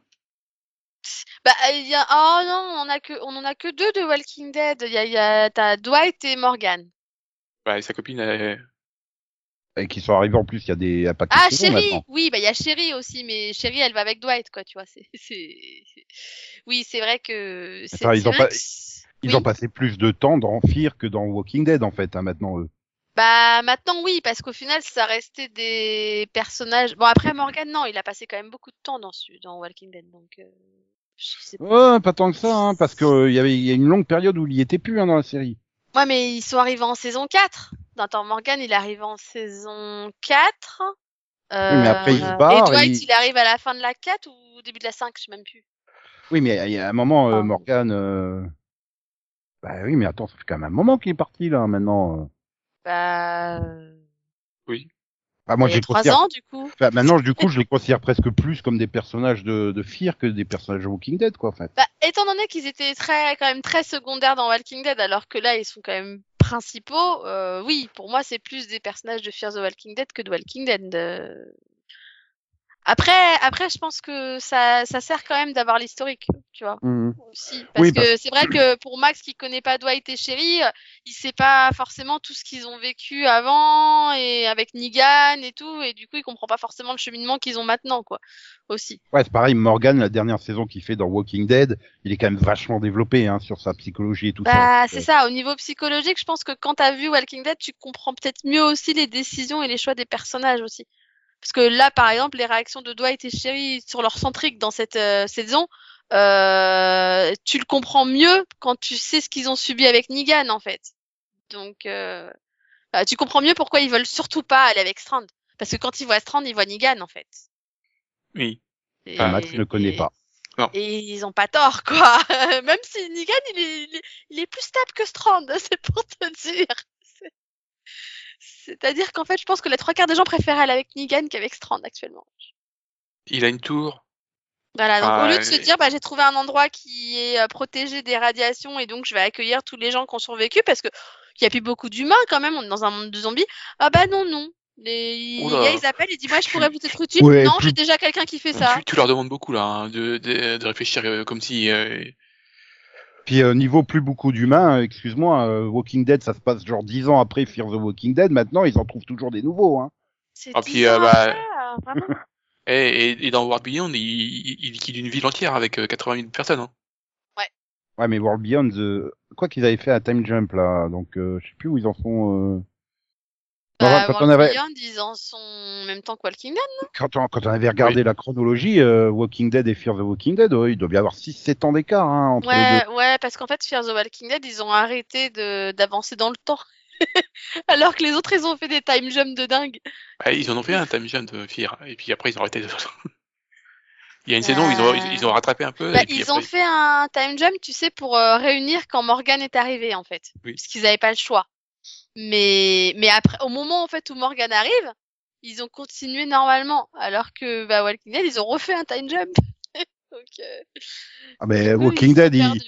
Bah, il y a, oh non, on a que, on en a que deux de Walking Dead. Il y a, y a, t'as Dwight et Morgan. Bah, et sa copine, elle, Et qui sont arrivés en plus, il y a des à Ah, maintenant. Oui, bah, il y a Sherry aussi, mais Sherry, elle va avec Dwight, quoi, tu vois, c'est, c'est, oui, c'est vrai que, c'est, Attends, ils ont pas- que Ils oui. ont passé plus de temps dans Fear que dans Walking Dead, en fait, hein, maintenant, eux. Bah, maintenant, oui, parce qu'au final, ça restait des personnages. Bon, après, Morgan, non, il a passé quand même beaucoup de temps dans, ce- dans Walking Dead, donc, euh, je sais pas. Ouais, pas tant que ça, hein, parce que euh, il y avait il y a une longue période où il y était plus hein, dans la série. Ouais, mais ils sont arrivés en saison 4. Attends, Morgan, il arrive en saison 4. Oui, mais après, il se Euh, barre, Et Dwight, il- il... arrive à la fin de la 4 ou au début de la 5, je sais même plus. Oui, mais il y a un moment, euh. Morgan. euh, Bah oui, mais attends, ça fait quand même un moment qu'il est parti là, maintenant. euh. Bah, Bah, moi, 3 considère. ans, du coup. Enfin, maintenant, du coup, je les considère presque plus comme des personnages de, de Fear que des personnages de Walking Dead, quoi, en fait. Bah, étant donné qu'ils étaient très, quand même très secondaires dans Walking Dead, alors que là, ils sont quand même principaux, euh, oui, pour moi, c'est plus des personnages de Fear the Walking Dead que de Walking Dead. Après, après, je pense que ça, ça sert quand même d'avoir l'historique, tu vois. aussi. Parce Oui, que parce- c'est vrai que pour Max qui connaît pas Dwight et Sherry, il sait pas forcément tout ce qu'ils ont vécu avant et avec Negan et tout, et du coup il comprend pas forcément le cheminement qu'ils ont maintenant, quoi. Aussi. Ouais, c'est pareil, Morgan, la dernière saison qu'il fait dans Walking Dead, il est quand même vachement développé hein, sur sa psychologie et tout ça. Bah c'est ça. Au niveau psychologique, je pense que quand t'as vu Walking Dead, tu comprends peut-être mieux aussi les décisions et les choix des personnages aussi. Parce que là, par exemple, les réactions de Dwight et Sherry sur leur centrique dans cette euh, saison, euh, tu le comprends mieux quand tu sais ce qu'ils ont subi avec Negan, en fait. Donc, euh, bah, tu comprends mieux pourquoi ils veulent surtout pas aller avec Strand. Parce que quand ils voient Strand, ils voient Negan, en fait. oui. Et, enfin, Max ne connaît et- pas. Et ils ont pas tort, quoi. Même si Negan, il est, il est, il est plus stable que Strand, c'est pour te dire. C'est- C'est-à-dire qu'en fait, je pense que les trois quarts des gens préfèrent aller avec Negan qu'avec Strand actuellement. Il a une tour. Voilà, donc Ah, au lieu de se et- dire, bah, j'ai trouvé un endroit qui est euh, protégé des radiations et donc je vais accueillir tous les gens qui ont survécu parce que il y a plus beaucoup d'humains quand même, on est dans un monde de zombies. Ah bah non, non. Les, gars, ils appellent et disent, moi, je pourrais vous être utile. Ouais, non, j'ai déjà quelqu'un qui fait ça. Tu, tu leur demandes beaucoup là, hein, de, de, de réfléchir euh, comme si. euh, Puis euh, niveau plus beaucoup d'humains, euh, excuse-moi, euh, Walking Dead, ça se passe genre dix ans après Fear the Walking Dead. Maintenant, ils en trouvent toujours des nouveaux. Hein. C'est Ah, puis, 10 euh, bah, euh, vraiment. Et, et, et dans World Beyond, il, il, il liquide une ville entière avec euh, 80 000 personnes. Hein. Ouais, mais World Beyond, euh, quoi qu'ils avaient fait à Time Jump là, donc euh, je sais plus où ils en sont. Euh... Bah, quand, on avait, Beyond, ils en sont en même temps que Walking Dead. quand, on, quand on avait regardé la chronologie, euh, Walking Dead et Fear the Walking Dead, ouais, il doit y avoir 6-7 ans d'écart hein, entre les Ouais, deux. ouais, parce qu'en fait, Fear the Walking Dead, ils ont arrêté de d'avancer dans le temps. Alors que les autres, ils ont fait des time jumps de dingue. Ah, ils en ont fait un time jump de Fear, et puis après ils ont arrêté de... Il y a une saison où ils ont, ils, ils ont rattrapé un peu. Bah, et puis ils après- ont fait un time jump, tu sais, pour euh, réunir quand Morgan est arrivé, en fait. Oui. Parce qu'ils n'avaient pas le choix. Mais, mais après, au moment, en fait, où Morgan arrive, ils ont continué normalement. Alors que, bah, Walking Dead, ils ont refait un time jump. Donc, euh, Ah, mais Walking Dead, il,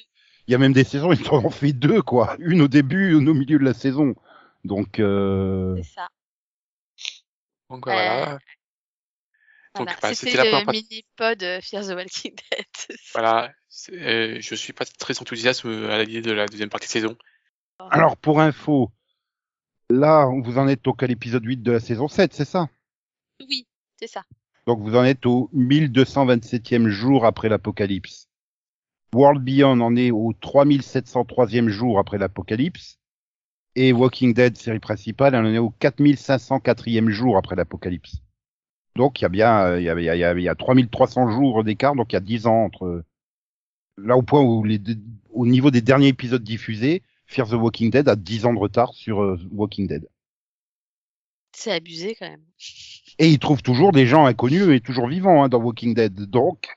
il y a même des saisons, ils en ont fait deux, quoi. Une au début, une au milieu de la saison. Donc, euh... C'est ça. Donc Euh, voilà. Donc Voilà. bah, C'était la première partie. mini-pod euh, Fear the Walking Dead. Voilà. C'est- euh, je suis pas très enthousiaste à l'idée de la deuxième partie de saison. Alors, pour info, Là, vous en êtes au qu'à l'épisode 8 de la saison 7, c'est ça? Oui, c'est ça. Donc vous en êtes au 1227e jour après l'apocalypse. World Beyond en est au 3703e jour après l'apocalypse. Et Walking Dead, série principale, en est au 4504e jour après l'apocalypse. Donc il y a bien, euh, il y a, y a, y a, il y a 3300 jours d'écart, donc il y a 10 ans entre là au point où les, au niveau des derniers épisodes diffusés, Fear the Walking Dead a 10 ans de retard sur euh, Walking Dead. C'est abusé quand même. Et ils trouvent toujours des gens inconnus et toujours vivants hein, dans Walking Dead. Donc,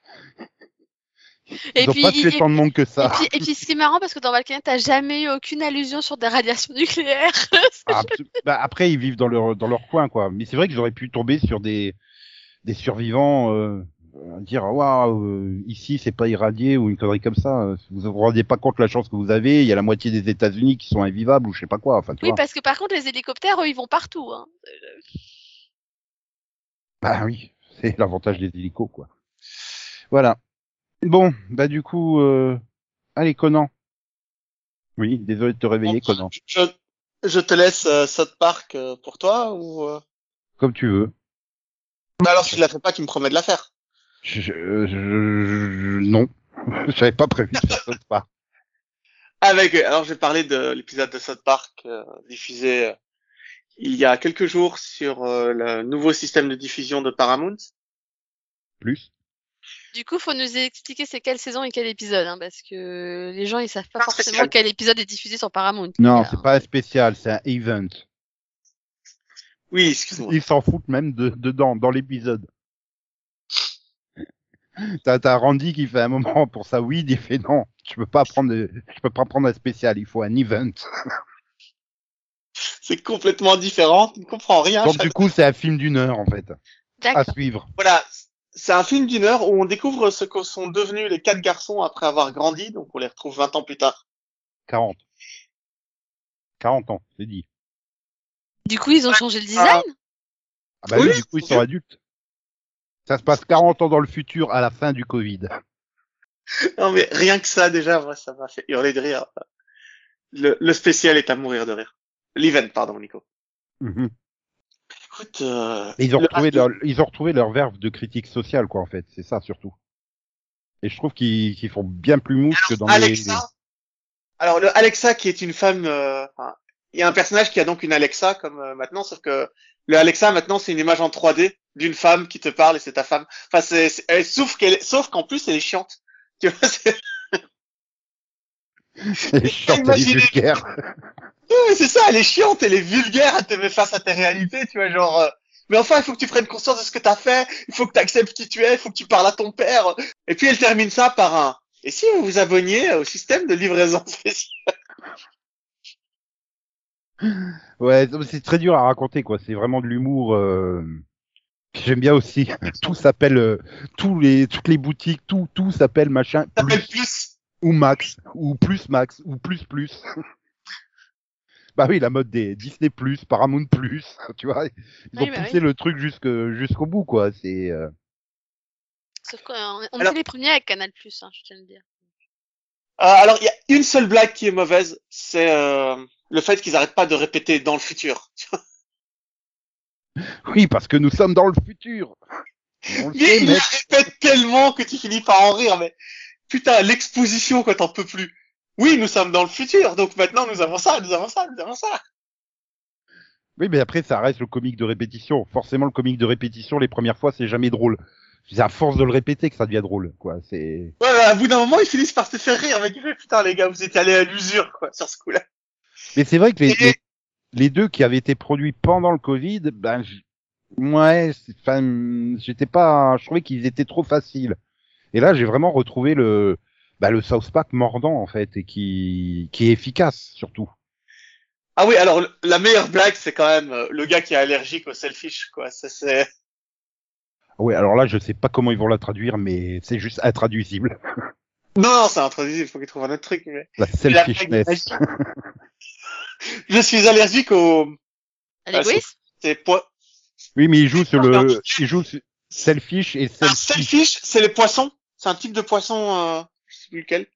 ils ont puis, pas tué tant de monde que Et ça. puis, et puis c'est marrant parce que dans Valkyrie, t'as jamais eu aucune allusion sur des radiations nucléaires. Ah, bah, après, ils vivent dans leur dans leur coin, quoi. Mais c'est vrai que j'aurais pu tomber sur des des survivants, euh, dire waouh, euh, ici c'est pas irradié ou une connerie comme ça. euh, Vous vous rendez pas compte la chance que vous avez. Il y a la moitié des États-Unis qui sont invivables ou je sais pas quoi. Enfin, tu Oui, vois. parce que par contre, les hélicoptères, eux, ils vont partout. Hein. Bah oui, c'est l'avantage des hélicos, quoi. Voilà. Bon, bah du coup, euh... allez Conan. Oui, désolé de te réveiller, Conan. Je, je te laisse euh, South Park euh, pour toi ou euh... Comme tu veux. Bah alors si je la fais pas, tu me promets de la faire. Je, je, je- je- non, j'avais pas prévu de faire ça. Pas. Avec, alors je vais parler de l'épisode de South Park euh, diffusé euh, il y a quelques jours sur euh, le nouveau système de diffusion de Paramount. Plus. Du coup, faut nous expliquer c'est quelle saison et quel épisode, hein, parce que les gens ils savent pas Pas forcément spécial. quel épisode est diffusé sur Paramount. Non, c'est pas un spécial, c'est un event. Oui, excuse-moi. Ils s'en foutent même de, dedans, dans l'épisode. T'as, t'as Randy qui fait un moment pour sa weed, il fait non, je peux pas prendre, de- je peux pas prendre un spécial, il faut un event. C'est complètement différent, tu ne comprends rien. Donc du coup, c'est un film d'une heure en fait, à suivre. Voilà, c'est un film d'une heure où on découvre ce que sont devenus les quatre garçons après avoir grandi, donc on les retrouve 20 ans plus tard. 40. 40 ans, c'est dit. Du coup, ils ont changé le design? Ah bah Oui, oui, du coup, ils sont adultes. Ça se passe 40 ans dans le futur à la fin du Covid. Non mais rien que ça déjà, moi, ça m'a fait hurler de rire. Le, le spécial est à mourir de rire. L'event, pardon, Nico. Mhm. Écoute, euh, ils ont le retrouvé leur, ils ont retrouvé leur verve de critique sociale, quoi, en fait. C'est ça, surtout. Et je trouve qu'ils font bien plus mouche que dans les- Alexa. Alors le Alexa qui est une femme, euh, enfin, il y a un personnage qui a donc une Alexa comme euh, maintenant, sauf que le Alexa maintenant c'est une image en 3D d'une femme qui te parle et c'est ta femme. Enfin c'est, elle- sauf qu'elle, sauf qu'en plus elle est chiante. Tu vois, c'est, vulgaires. Ouais, c'est ça, elle est chiante, elle est vulgaire, elle te met face à tes réalités, tu vois, genre. euh, Mais enfin, il faut que tu prennes conscience de ce que t'as fait, il faut que tu acceptes qui tu es, il faut que tu parles à ton père. Et puis elle termine ça par un. Et si vous vous abonniez au système de livraison spéciale? Ouais, c'est très dur à raconter, quoi. C'est vraiment de l'humour. Euh... que J'aime bien aussi. tout s'appelle, euh, tous les, toutes les boutiques, tout, tout s'appelle machin Ça s'appelle plus plus. ou max ou plus max ou plus plus. bah oui, la mode des Disney plus, Paramount plus, tu vois. Ils ont Oui, bah poussé le truc jusque jusqu'au bout, quoi. C'est euh, Sauf qu'on on Alors- était les premiers avec Canal Plus, hein, je tiens à le dire. Euh, alors, il y a une seule blague qui est mauvaise, c'est euh, le fait qu'ils arrêtent pas de répéter dans le futur. oui, parce que nous sommes dans le futur. On le Mais ils répètent tellement que tu finis par en rire, mais putain, l'exposition quand t'en peux plus. Oui, nous sommes dans le futur, donc maintenant nous avons ça, nous avons ça, nous avons ça. Oui, mais après, ça reste le comique de répétition. Forcément, le comique de répétition, les premières fois, c'est jamais drôle. C'est à force de le répéter que ça devient drôle, quoi. C'est. Ouais, ouais, à bout d'un moment, ils finissent par se faire rire, mais putain, les gars, vous étiez allés à l'usure, quoi, sur ce coup-là. Mais c'est vrai que les, Et- les, les deux qui avaient été produits pendant le Covid, ben, ouais, enfin, j'étais pas, je trouvais qu'ils étaient trop faciles. Et là, j'ai vraiment retrouvé le, bah, le South Park mordant, en fait, et qui, qui est efficace, surtout. Ah oui, alors, la meilleure blague, c'est quand même euh, le gars qui est allergique au selfish, quoi. Ça, c'est... Ouais, alors là, je sais pas comment ils vont la traduire, mais c'est juste intraduisible. Non, non, c'est intraduisible, il faut qu'il trouve un autre truc, mais... La selfishness. Je suis allergique au... À Ah, l'égoïsme C'est point... Oui, mais il joue sur le, il joue sur selfish et Un selfish. selfish, c'est les poissons. C'est un type de poisson, euh, je sais plus lequel.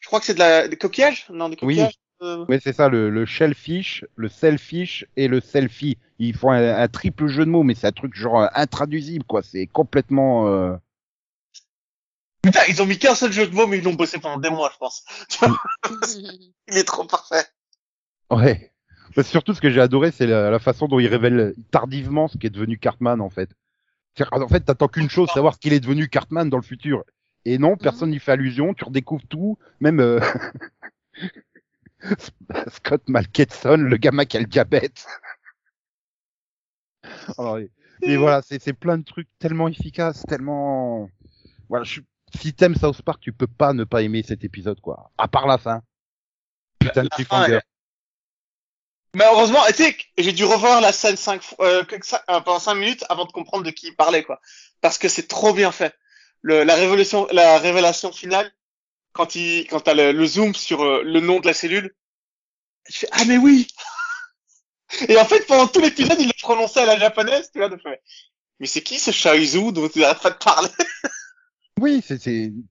Je crois que c'est de la, des coquillages? Non, des Oui. coquillages. euh, Oui, c'est ça, le, le shellfish, le selfish et le selfie. Ils font un, un triple jeu de mots, mais c'est un truc genre intraduisible, quoi. C'est complètement... euh, Putain, ils ont mis qu'un seul jeu de mots, mais ils l'ont bossé pendant des mois, je pense. Il est trop parfait. Ouais. Bah, surtout, ce que j'ai adoré, c'est la, la façon dont il révèle tardivement ce qui est devenu Cartman, en fait. C'est-à-dire, En fait, t'attends qu'une chose, savoir ce qu'il est devenu Cartman dans le futur. Et non, personne n'y fait allusion, tu redécouvres tout, même euh, Scott Malketson, le gamin qui a le diabète. Alors, et, et voilà, c'est c'est plein de trucs tellement efficaces, tellement... Voilà, je... si t'aimes South Park, tu peux pas ne pas aimer cet épisode, quoi. À part la fin. Putain de La cliffhanger. Mais heureusement, tu sais, j'ai dû revoir la scène cinq euh, euh, pendant cinq minutes avant de comprendre de qui il parlait, quoi. Parce que c'est trop bien fait. Le, la révélation, la révélation finale, quand il, quand t'as le, le zoom sur euh, le nom de la cellule, je fais, ah mais oui! Et en fait, pendant tout l'épisode, il le prononçait à la japonaise, tu vois, de fait. Mais c'est qui ce Shaizu dont il arrête pas de parler? Oui, c'est...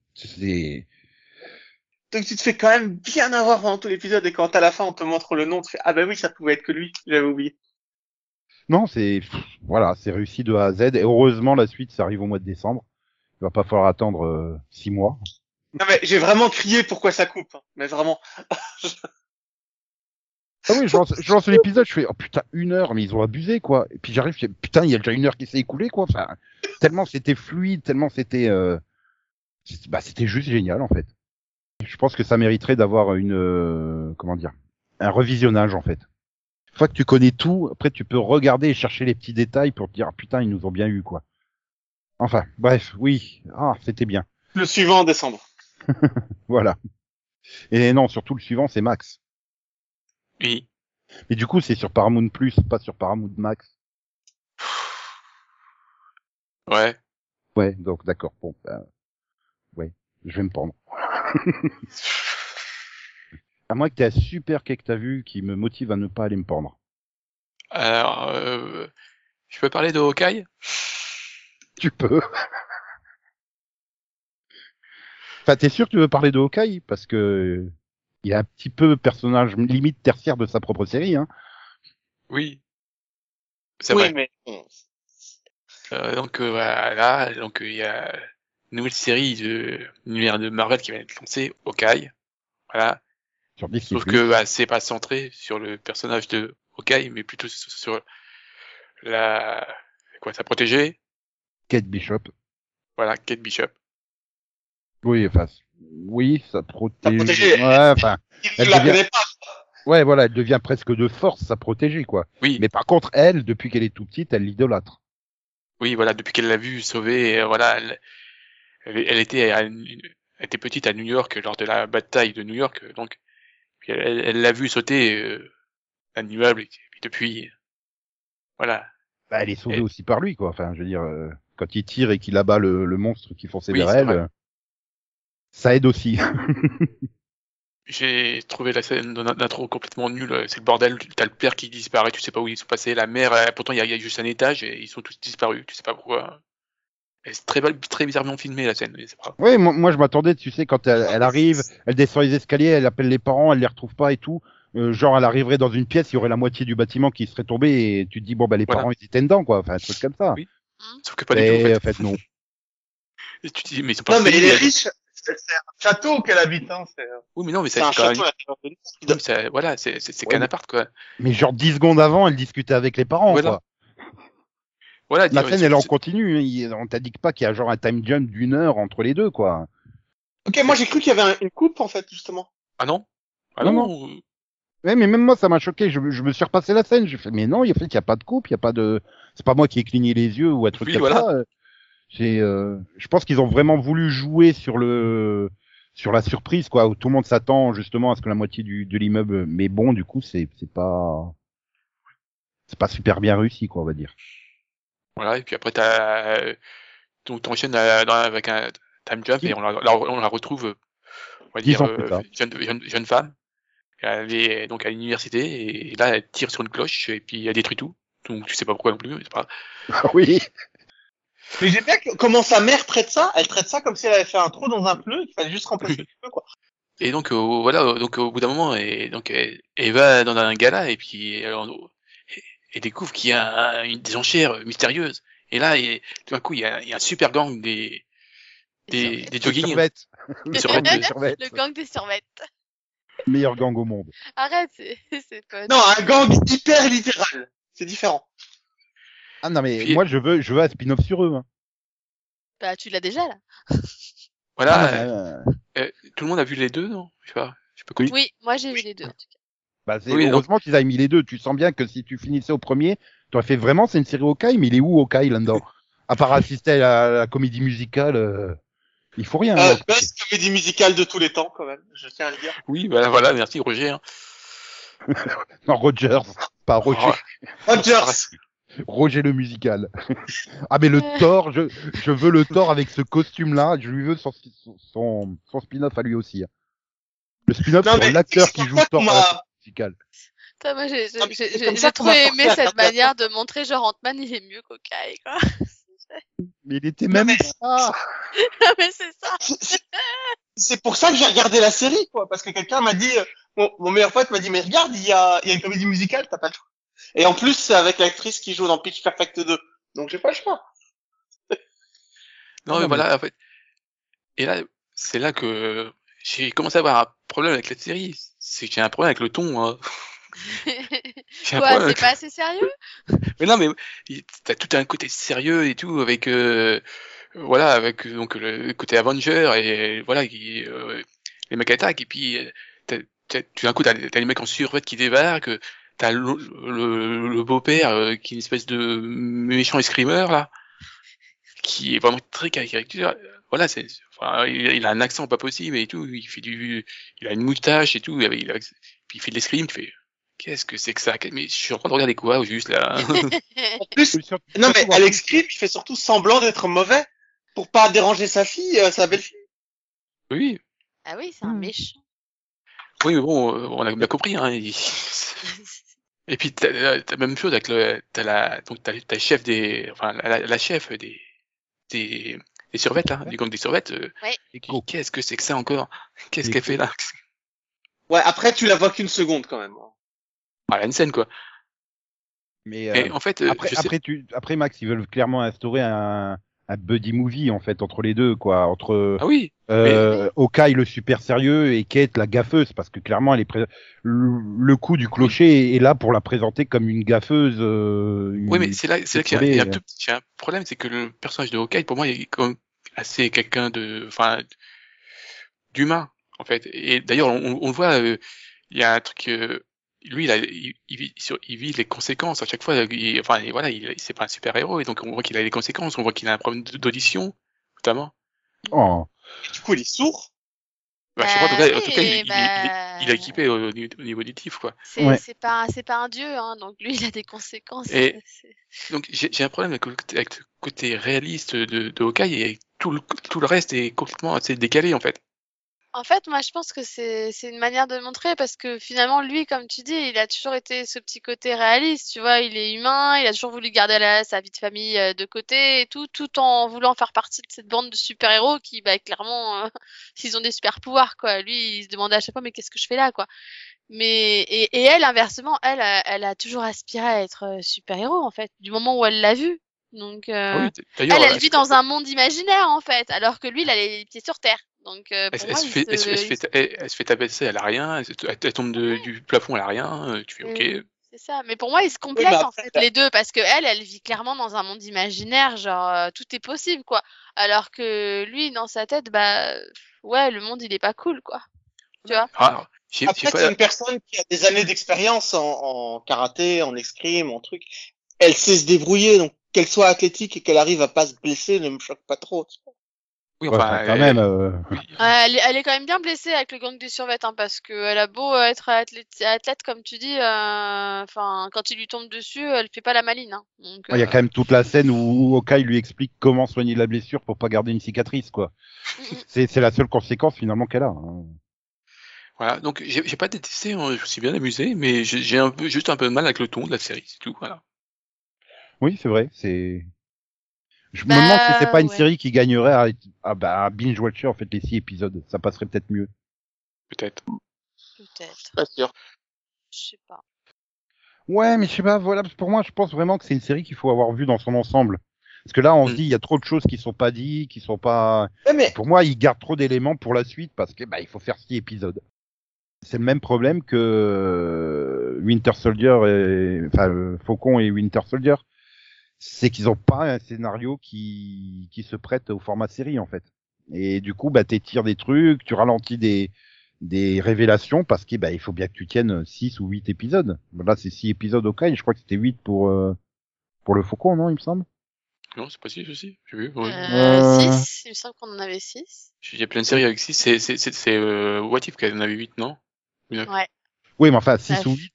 Donc tu te fais quand même bien avoir pendant tout l'épisode et quand à la fin on te montre le nom, tu fais, ah bah oui, ça pouvait être que lui, j'avais oublié. Non, c'est voilà, c'est réussi de A à Z. Et heureusement, la suite, ça arrive au mois de décembre. Il va pas falloir attendre euh, six mois. Non mais j'ai vraiment crié pourquoi ça coupe, hein. mais vraiment. Ah oui, je lance, je lance l'épisode, je fais oh putain une heure, mais ils ont abusé quoi. Et puis j'arrive, putain, il y a déjà une heure qui s'est écoulée quoi. Enfin, tellement c'était fluide, tellement c'était, euh, bah c'était juste génial en fait. Je pense que ça mériterait d'avoir une, euh, comment dire, un revisionnage en fait. Une fois que tu connais tout, après tu peux regarder et chercher les petits détails pour te dire ah, putain ils nous ont bien eu quoi. Enfin, bref, oui, ah c'était bien. Le suivant en décembre. Voilà. Et non, surtout le suivant, c'est Max. Oui. Mais du coup, c'est sur Paramount Plus, pas sur Paramount Max. Ouais. Ouais, donc d'accord. Bon, ben, je vais me pendre. à moins que t'aies un super quai que t'as vu qui me motive à ne pas aller me pendre. Alors, euh, je peux parler de Hawkeye? Tu peux. enfin, t'es sûr que tu veux parler de Hawkeye? Parce que il y a un petit peu personnage limite tertiaire de sa propre série, hein. Oui. C'est Oui, vrai. mais Euh, donc euh, voilà, donc euh, il y a nouvelle série de l'univers de Marvel qui va être lancée, Hawkeye. Voilà. Sur. Sauf que bah, c'est pas centré sur le personnage de Hawkeye, mais plutôt sur, la quoi, sa protégée, Kate Bishop. voilà, Kate Bishop. Oui, enfin, oui, ça protège. protégée. Ouais, enfin, il Elle la devient- pas. ouais, voilà, elle devient presque de force sa protégée, quoi. Oui, Mais par contre, elle, depuis qu'elle est tout petite, elle l'idolâtre. oui, voilà, depuis qu'elle l'a vu sauver, euh, voilà, elle, elle, elle était à elle était petite à New York lors de la bataille de New York, euh, donc puis elle l'a vu sauter euh, un immeuble et puis depuis, voilà. Bah, elle est sauvée Et- aussi par lui, quoi. Enfin, je veux dire, euh, quand il tire et qu'il abat le, le monstre qui fonçait Oui, vers elle, euh, ça aide aussi. J'ai trouvé la scène d'in- d'intro complètement nulle. C'est le bordel. T'as le père qui disparaît, tu sais pas où ils sont passés. La mère, euh, pourtant il y, y a juste un étage et ils sont tous disparus. Tu sais pas pourquoi. Et C'est très, très bizarrement filmé la scène. pas. oui, moi, moi, je m'attendais, tu sais, quand elle, elle arrive, elle descend les escaliers, elle appelle les parents, elle les retrouve pas et tout. Euh, genre, elle arriverait dans une pièce, il y aurait la moitié du bâtiment qui serait tombé et tu te dis, bon, bah, les Voilà. parents, ils étaient dedans, quoi. Enfin, un truc comme ça. Oui. Sauf que pas du tout. En en fait. fait, non. Et tu te dis, mais ils sont pas Non, mais il est riche. C'est un château qu'elle habite, hein. C'est Oui, mais non, mais c'est c'est un quand même. château à. Oui, mais ça- voilà, c'est c'est c'est Ouais, qu'un mais- appart quoi. Mais genre 10 secondes avant, elle discutait avec les parents, Voilà. quoi. Voilà. La scène, elle en continue. hein. Il- On t'indique pas qu'il y a genre un time jump d'une heure entre les deux, quoi. Ok, moi j'ai cru qu'il y avait un- une coupe en fait justement. Ah non? Ah Non, non. euh, Ouais, mais même moi, ça m'a choqué. Je, je me suis repassé la scène. J'ai fait, mais non, il y a fait n'y a pas de coupe, il y a pas de. C'est pas moi qui ai cligné les yeux ou un truc Oui, comme voilà. ça. euh, C'est, euh, je pense qu'ils ont vraiment voulu jouer sur le, sur la surprise, quoi, où tout le monde s'attend justement à ce que la moitié du, de l'immeuble. Mais bon, du coup, c'est, c'est pas, c'est pas super bien réussi, quoi, on va dire. Voilà. Et puis après t'as euh, donc t'enchaînes euh, dans- avec un time jump et on la, la- on la retrouve. euh, On va dire euh, jeune, jeune, jeune femme. Elle est donc à l'université et là elle tire sur une cloche et puis elle détruit tout. Donc tu sais pas pourquoi non plus. mais C'est pas. oui. Mais j'aime bien que- comment sa mère traite ça. Elle traite ça comme si elle avait fait un trou dans un pneu. Il fallait juste remplacer le pneu quoi. Et donc euh, voilà, donc au bout d'un moment, et donc elle, elle va dans un gala et puis elle, elle découvre qu'il y a un- une, des enchères mystérieuses. Et là, et, tout d'un coup, il y a, il y a un super gang des des, des jogging. Des survettes, Des survettes. Le gang des survettes. Meilleur gang au monde. Arrête, c'est c'est pas. Non, un gang hyper littéral. C'est différent. Ah non mais Puis- moi je veux je veux un spin-off sur eux. Hein. Bah, tu l'as déjà là. Voilà, Ah, euh, euh, euh, tout le monde a vu les deux, non? Je sais pas. Je sais pas quoi. Oui, moi j'ai vu les deux. en tout cas. Bah, c'est Oui, heureusement qu'ils aient mis les deux. Tu sens bien que si tu finissais au premier, tu aurais fait vraiment c'est une série Hawkeye, mais il est où Hawkeye là-dedans À part assister à la, la comédie musicale, euh, il faut rien. Euh, best comédie musicale de tous les temps, quand même. Je tiens à le dire. Oui, voilà, voilà, merci Roger. hein. Non, Rogers, pas Roger. Rogers. Roger le musical. ah mais le Thor, je, je veux le Thor avec ce costume-là. Je lui veux son, son, son, spin-off à lui aussi. hein. Le spin-off mais l'acteur qui pour joue Thor musicale. Putain, moi j'ai j'ai- trop aimé cette manière de montrer genre Ant-Man il est mieux qu'Hawkeye quoi. Mais il était même mais- pas. Non, mais c'est ça. C'est- c'est- C'est pour ça que j'ai regardé la série, quoi. Parce que quelqu'un m'a dit, euh, mon, mon meilleur pote m'a dit, mais regarde, il y a, il y a une comédie musicale, t'as pas le choix. Et en plus, c'est avec l'actrice qui joue dans Pitch Perfect 2. Donc j'ai pas le choix. Non, mais voilà, en fait. Et là, c'est là que j'ai commencé à avoir un problème avec la série. C'est que j'ai un problème avec le ton. Hein. Quoi, c'est pas assez sérieux? Mais non, mais t'as tout un côté sérieux et tout avec euh, voilà avec euh, donc le côté Avenger et voilà qui euh, les mecs attaquent et puis euh, t'as, t'as, tout d'un coup t'as, t'as les mecs en survêt qui débarquent, t'as le, le, le beau-père euh, qui est une espèce de méchant escrimeur là qui est vraiment très caricature. Voilà, c'est enfin, il, il a un accent pas possible et tout, il fait du il a une moustache et tout, il, a- il a- puis il fait de l'escrime, tu fais Qu'est-ce que c'est que ça? Mais je suis en train de regarder quoi, au juste là? En plus, non mais Alex Creed, il fait surtout semblant d'être mauvais pour pas déranger sa fille, euh, sa belle-fille. Oui, Ah oui, c'est un Hmm. méchant. oui, mais bon, euh, on a bien compris. Hein. il- Et puis t'as t'as la même chose avec le, t'as la, donc t'as, t'as chef des, enfin la, la chef des, des, des survettes là, du gang des survettes. euh, Echo. Qu'est-ce que c'est que ça encore? Qu'est-ce qu'elle fait là? Ouais, après tu la vois qu'une seconde quand même. Ah, la scène quoi. Mais euh, Et en fait, euh, après, sais- après, tu, après Max, ils veulent clairement instaurer un, un buddy movie en fait entre les deux, quoi, entre ah oui, euh, Hawkeye le super sérieux et Kate la gaffeuse, parce que clairement, elle est pré- le, le coup du clocher est là pour la présenter comme une gaffeuse. euh, une- oui, mais c'est là, c'est là qu'il y a, il y a un petit un problème, c'est que le personnage de Hawkeye, pour moi, il est comme assez quelqu'un de, enfin, d'humain en fait. Et d'ailleurs, on, on le voit, euh, il y a un truc. Lui, il, a, il, il il vit les conséquences à chaque fois. Il, enfin, voilà, il, c'est pas un super héros, et donc on voit qu'il a les conséquences. On voit qu'il a un problème d'audition, notamment. Oh. Et du coup, il est sourd. Bah, je sais pas, en tout cas, en oui, tout cas, il, il- il- bah, il est équipé au, niveau- au niveau auditif, quoi. C'est Ouais. c'est pas, c'est pas un dieu, hein, donc lui il a des conséquences. Et- Donc j'ai j'ai un problème avec le, côté- avec le côté réaliste de, de Hawkeye et tout le, tout le reste est complètement assez décalé en fait. En fait, moi, je pense que c'est c'est une manière de le montrer parce que finalement, lui, comme tu dis, il a toujours été ce petit côté réaliste, tu vois, il est humain, il a toujours voulu garder la- sa vie de famille euh, de côté et tout, tout en voulant faire partie de cette bande de super-héros qui, bah, clairement, euh, ils ont des super-pouvoirs, quoi. Lui, il se demandait à chaque fois, mais qu'est-ce que je fais là, quoi? Mais, et, et elle, inversement, elle, a- elle a toujours aspiré à être euh, super-héros, en fait, du moment où elle l'a vu. Donc, euh, Ah oui, elle, elle elle, vit dans un monde imaginaire, en fait, alors que lui, il a les pieds sur terre. Donc, euh, elle, pour elle moi, se fait, elle, se- elle se il fait, elle, elle se fait tabasser, elle a rien, elle, tombe de- du plafond, elle a rien, euh, tu fais ok. C'est ça. Mais pour moi, ils se complètent en fait les deux parce que elle, elle vit clairement dans un monde imaginaire, genre euh, tout est possible quoi. Alors que lui, dans sa tête, bah ouais, le monde il est pas cool quoi. Tu vois? Ah, j'ai- Après, j'ai c'est une personne qui a des années d'expérience en, en karaté, en escrime, en truc. Elle sait se débrouiller, donc qu'elle soit athlétique et qu'elle arrive à pas se blesser ne me choque pas trop. tu vois. Oui, enfin, quand elle- même. euh, oui. Ouais, elle, est, elle est quand même bien blessée avec le gang des survêtements hein, parce que elle a beau euh, être athlète, athlète comme tu dis, euh, enfin quand il lui tombe dessus, elle fait pas la maline. Hein. Donc, Il y a euh, quand même toute la scène où Hawkeye lui explique comment soigner la blessure pour pas garder une cicatrice, quoi. Mm, C'est c'est la seule conséquence finalement qu'elle a. hein. Voilà, donc j'ai pas détesté, hein, je me suis bien amusé, mais j'ai j'ai un peu, juste un peu de mal avec le ton de la série, c'est tout. Voilà. Oui, c'est vrai. C'est. Je Bah, me demande si c'est pas une ouais. série qui gagnerait à, à, bah, à binge watcher en fait les six épisodes. Ça passerait peut-être mieux. Peut-être. Peut-être. Pas sûr. Je sais pas. Ouais, mais je sais pas, voilà, pour moi, je pense vraiment que c'est une série qu'il faut avoir vue dans son ensemble. Parce que là, on se Mm. dit, il y a trop de choses qui sont pas dites, qui sont pas. Ouais, mais Pour moi, ils gardent trop d'éléments pour la suite parce que bah, il faut faire six épisodes. C'est le même problème que euh, Winter Soldier et enfin euh, Faucon et Winter Soldier, c'est qu'ils ont pas un scénario qui qui se prête au format série en fait. Et du coup, bah t'étires des trucs, tu ralentis des des révélations parce que bah il faut bien que tu tiennes six ou huit épisodes. Là, c'est six épisodes au cas, et je crois que c'était huit pour euh, pour le Faucon, non, il me semble? Non, c'est pas si, aussi. J'ai vu. Ouais. Euh, Euh. 6, il me semble qu'on en avait 6. Il y a plein de séries avec 6. C'est, c'est, c'est, c'est euh, What If qui en avait 8, non? Ouais. Oui, mais enfin, 6 Ouais. ou 8,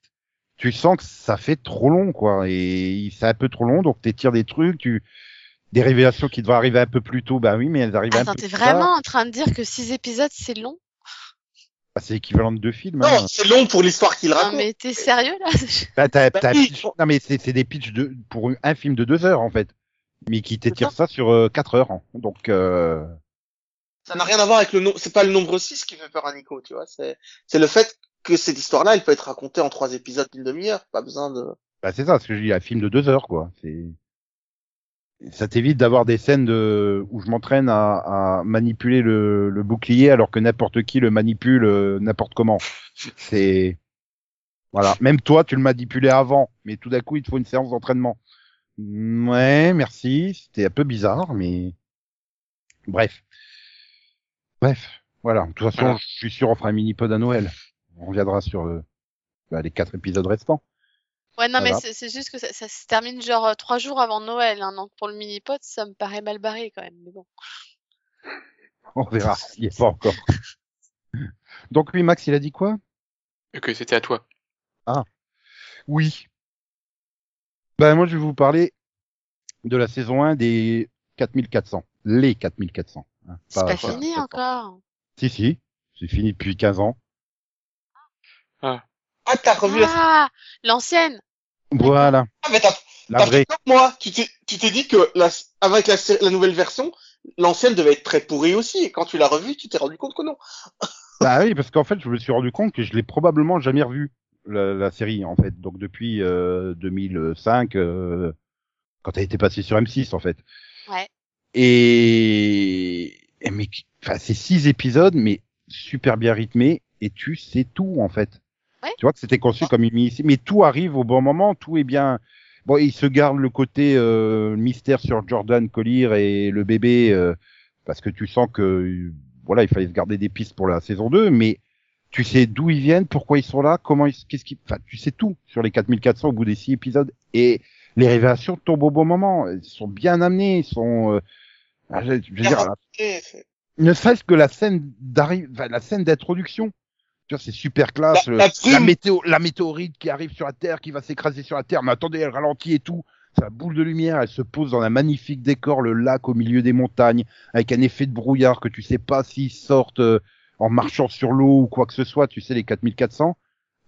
tu sens que ça fait trop long, quoi. Et c'est un peu trop long, donc t'étires des trucs, tu des révélations qui devraient arriver un peu plus tôt, bah oui, mais elles arrivent un Attends, peu t'es plus vraiment tard. en train de dire que 6 épisodes c'est long? Bah, c'est équivalent de deux films. hein. non, c'est long pour l'histoire qu'il Non raconte. mais t'es sérieux là? Bah, t'as- Bah t'as un oui, pitch- on- Non, mais c'est c'est des pitchs de pour un film de deux heures, en fait. Mais qui t'étirent ça sur euh, quatre heures. hein. Donc, euh... Ça n'a rien à voir avec le nombre, c'est pas le nombre 6 qui fait peur à Nico, tu vois, c'est, c'est le fait que cette histoire-là, elle peut être racontée en trois épisodes d'une demi-heure, pas besoin de... Bah c'est ça, ce que je dis, un film de deux heures, quoi. C'est ça t'évite d'avoir des scènes de... où je m'entraîne à, à manipuler le, le bouclier alors que n'importe qui le manipule euh, n'importe comment. C'est voilà, même toi tu le manipulais avant, mais tout d'un coup il te faut une séance d'entraînement. Ouais, merci, c'était un peu bizarre, mais bref, bref, voilà. De toute façon, Voilà. je suis sûr on fera un mini pod à Noël. On reviendra sur euh, bah, les quatre épisodes restants. Ouais non mais Voilà. c'est c'est juste que ça, ça se termine genre euh, trois jours avant Noël, hein, donc pour le mini-pot ça me paraît mal barré quand même, mais bon. On verra, il n'y est pas encore. Donc lui, Max, il a dit quoi? Que c'était à toi. Oui. Ben moi, je vais vous parler de la saison 1 des 4400. Les 4400. hein, C'est pas, pas fini 400. encore? Si, si. C'est fini depuis 15 ans. Ah, t'as revu la... Ah l'ancienne Voilà. Ah, mais t'as, La vraie. moi, tu t'es, tu t'es dit que la, avec la, la nouvelle version, l'ancienne devait être très pourrie aussi, et quand tu l'as revue, tu t'es rendu compte que non. Bah oui, parce qu'en fait, je me suis rendu compte que je l'ai probablement jamais revu, la, la série, en fait. Donc depuis euh, 2005, euh, quand elle était passée sur M6, en fait. Ouais. Et, et mais, enfin, c'est six épisodes, mais super bien rythmés, et tu sais tout, en fait. Ouais. Tu vois que c'était conçu comme une mini mais tout arrive au bon moment, tout est bien. Bon, il se garde le côté euh, mystère sur Jordan Collier et le bébé, euh, parce que tu sens que, voilà, il fallait se garder des pistes pour la saison 2, mais tu sais d'où ils viennent, pourquoi ils sont là, comment ils, qu'est-ce qui, enfin, tu sais tout sur les 4400 au bout des six épisodes, et les révélations tombent au bon moment, ils sont bien amenés, ils sont, euh, ah, je, je veux dire, la- c'est- ne serait-ce que la scène d'arrive, enfin, la scène d'introduction. Tu vois, c'est super classe. La- le- la brume. météo, la météorite qui arrive sur la Terre, qui va s'écraser sur la Terre. Mais attendez, elle ralentit et tout. Sa boule de lumière, elle se pose dans un magnifique décor, le lac au milieu des montagnes, avec un effet de brouillard que tu sais pas s'ils sortent euh, en marchant sur l'eau ou quoi que ce soit. Tu sais, les 4400.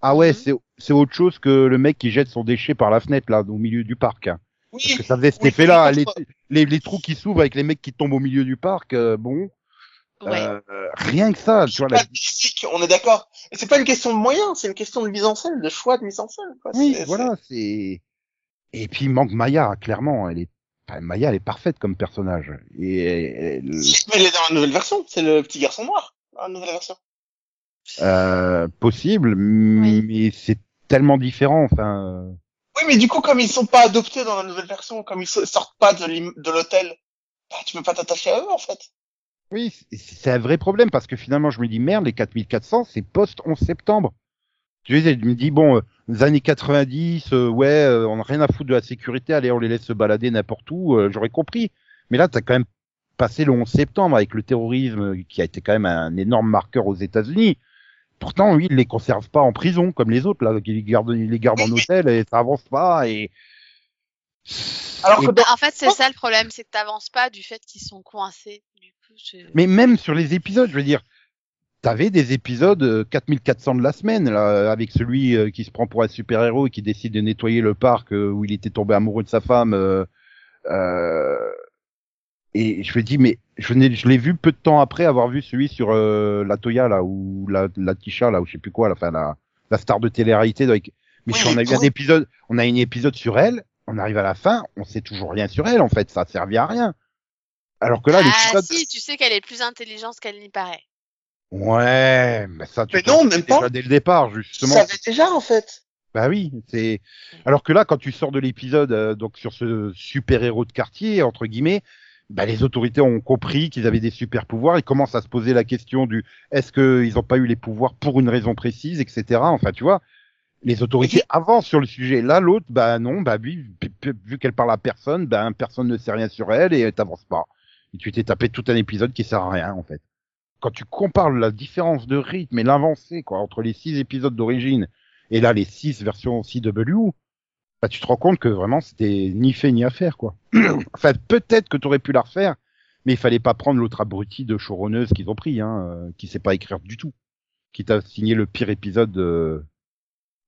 Ah ouais, Mhm. c'est, c'est autre chose que le mec qui jette son déchet par la fenêtre, là, au milieu du parc. hein. Parce que ça faisait cet oui, effet-là. les trous qui s'ouvrent avec les mecs qui tombent au milieu du parc, euh, bon. Ouais. Euh, rien que ça, tu vois. c'est La... physique, on est d'accord. Et c'est pas une question de moyens, c'est une question de mise en scène, de choix de mise en scène. Quoi. Oui, voilà, c'est. Et puis il manque Maya, clairement. Elle est, enfin, Maya, elle est parfaite comme personnage. Et elle- elle est dans la nouvelle version, c'est le petit garçon noir, dans la nouvelle version. euh, possible, Oui. mais c'est tellement différent. Enfin, euh, Oui, mais du coup, comme ils sont pas adoptés dans la nouvelle version, comme ils so- sortent pas de l'hôtel, bah, tu peux pas t'attacher à eux, en fait. Oui, c'est- c'est un vrai problème parce que finalement, je me dis merde, les 4400, c'est post 11 septembre. Tu sais, je me dis bon, euh, les années 90, euh, ouais, euh, on n'a rien à foutre de la sécurité, allez, on les laisse se balader n'importe où, euh, j'aurais compris. Mais là, t'as quand même passé le 11 septembre avec le terrorisme euh, qui a été quand même un énorme marqueur aux États-Unis. Pourtant, oui, ils les conservent pas en prison comme les autres là, qui les gardent, ils les gardent en hôtel et ça avance pas et. Alors Et- que dans- Bah, en fait, c'est ça le problème, c'est que t'avances pas du fait qu'ils sont coincés. Du Mais même sur les épisodes, je veux dire, t'avais des épisodes euh, 4400 de la semaine, là, avec celui euh, qui se prend pour un super-héros et qui décide de nettoyer le parc euh, où il était tombé amoureux de sa femme. euh, euh, Et je me dis, mais je l'ai vu peu de temps après avoir vu celui sur euh, la Toya, là, ou la, la Tisha, là, ou je sais plus quoi, la, enfin, la, la star de télé-réalité. Avec... Mais Oui, si on a eu un épisode, on a un épisode sur elle, on arrive à la fin, on sait toujours rien sur elle, en fait, ça servait à rien. Alors que là, ah l'épisode. si, tu sais qu'elle est plus intelligente qu'elle n'y paraît. Ouais, mais ça, tu Mais non, même pas. déjà dès le départ, Tu justement. savais déjà, en fait. Bah oui, c'est. Alors que là, quand tu sors de l'épisode, euh, donc sur ce super héros de quartier entre guillemets, bah les autorités ont compris qu'ils avaient des super pouvoirs. Ils commencent à se poser la question du est-ce qu'ils n'ont pas eu les pouvoirs pour une raison précise, etc. Enfin, tu vois, les autorités avancent sur le sujet. Là, l'autre, bah non, bah oui, vu qu'elle parle à personne, bah personne ne sait rien sur elle et t'avances pas. Et tu t'es tapé tout un épisode qui sert à rien en fait. Quand tu compares la différence de rythme et l'avancée quoi entre les six épisodes d'origine et là les six versions CW, bah tu te rends compte que vraiment c'était ni fait ni à faire quoi. enfin peut-être que tu aurais pu la refaire, mais il fallait pas prendre l'autre abruti de showrunneuse qu'ils ont pris, hein, euh, qui sait pas écrire du tout, qui t'a signé le pire épisode de,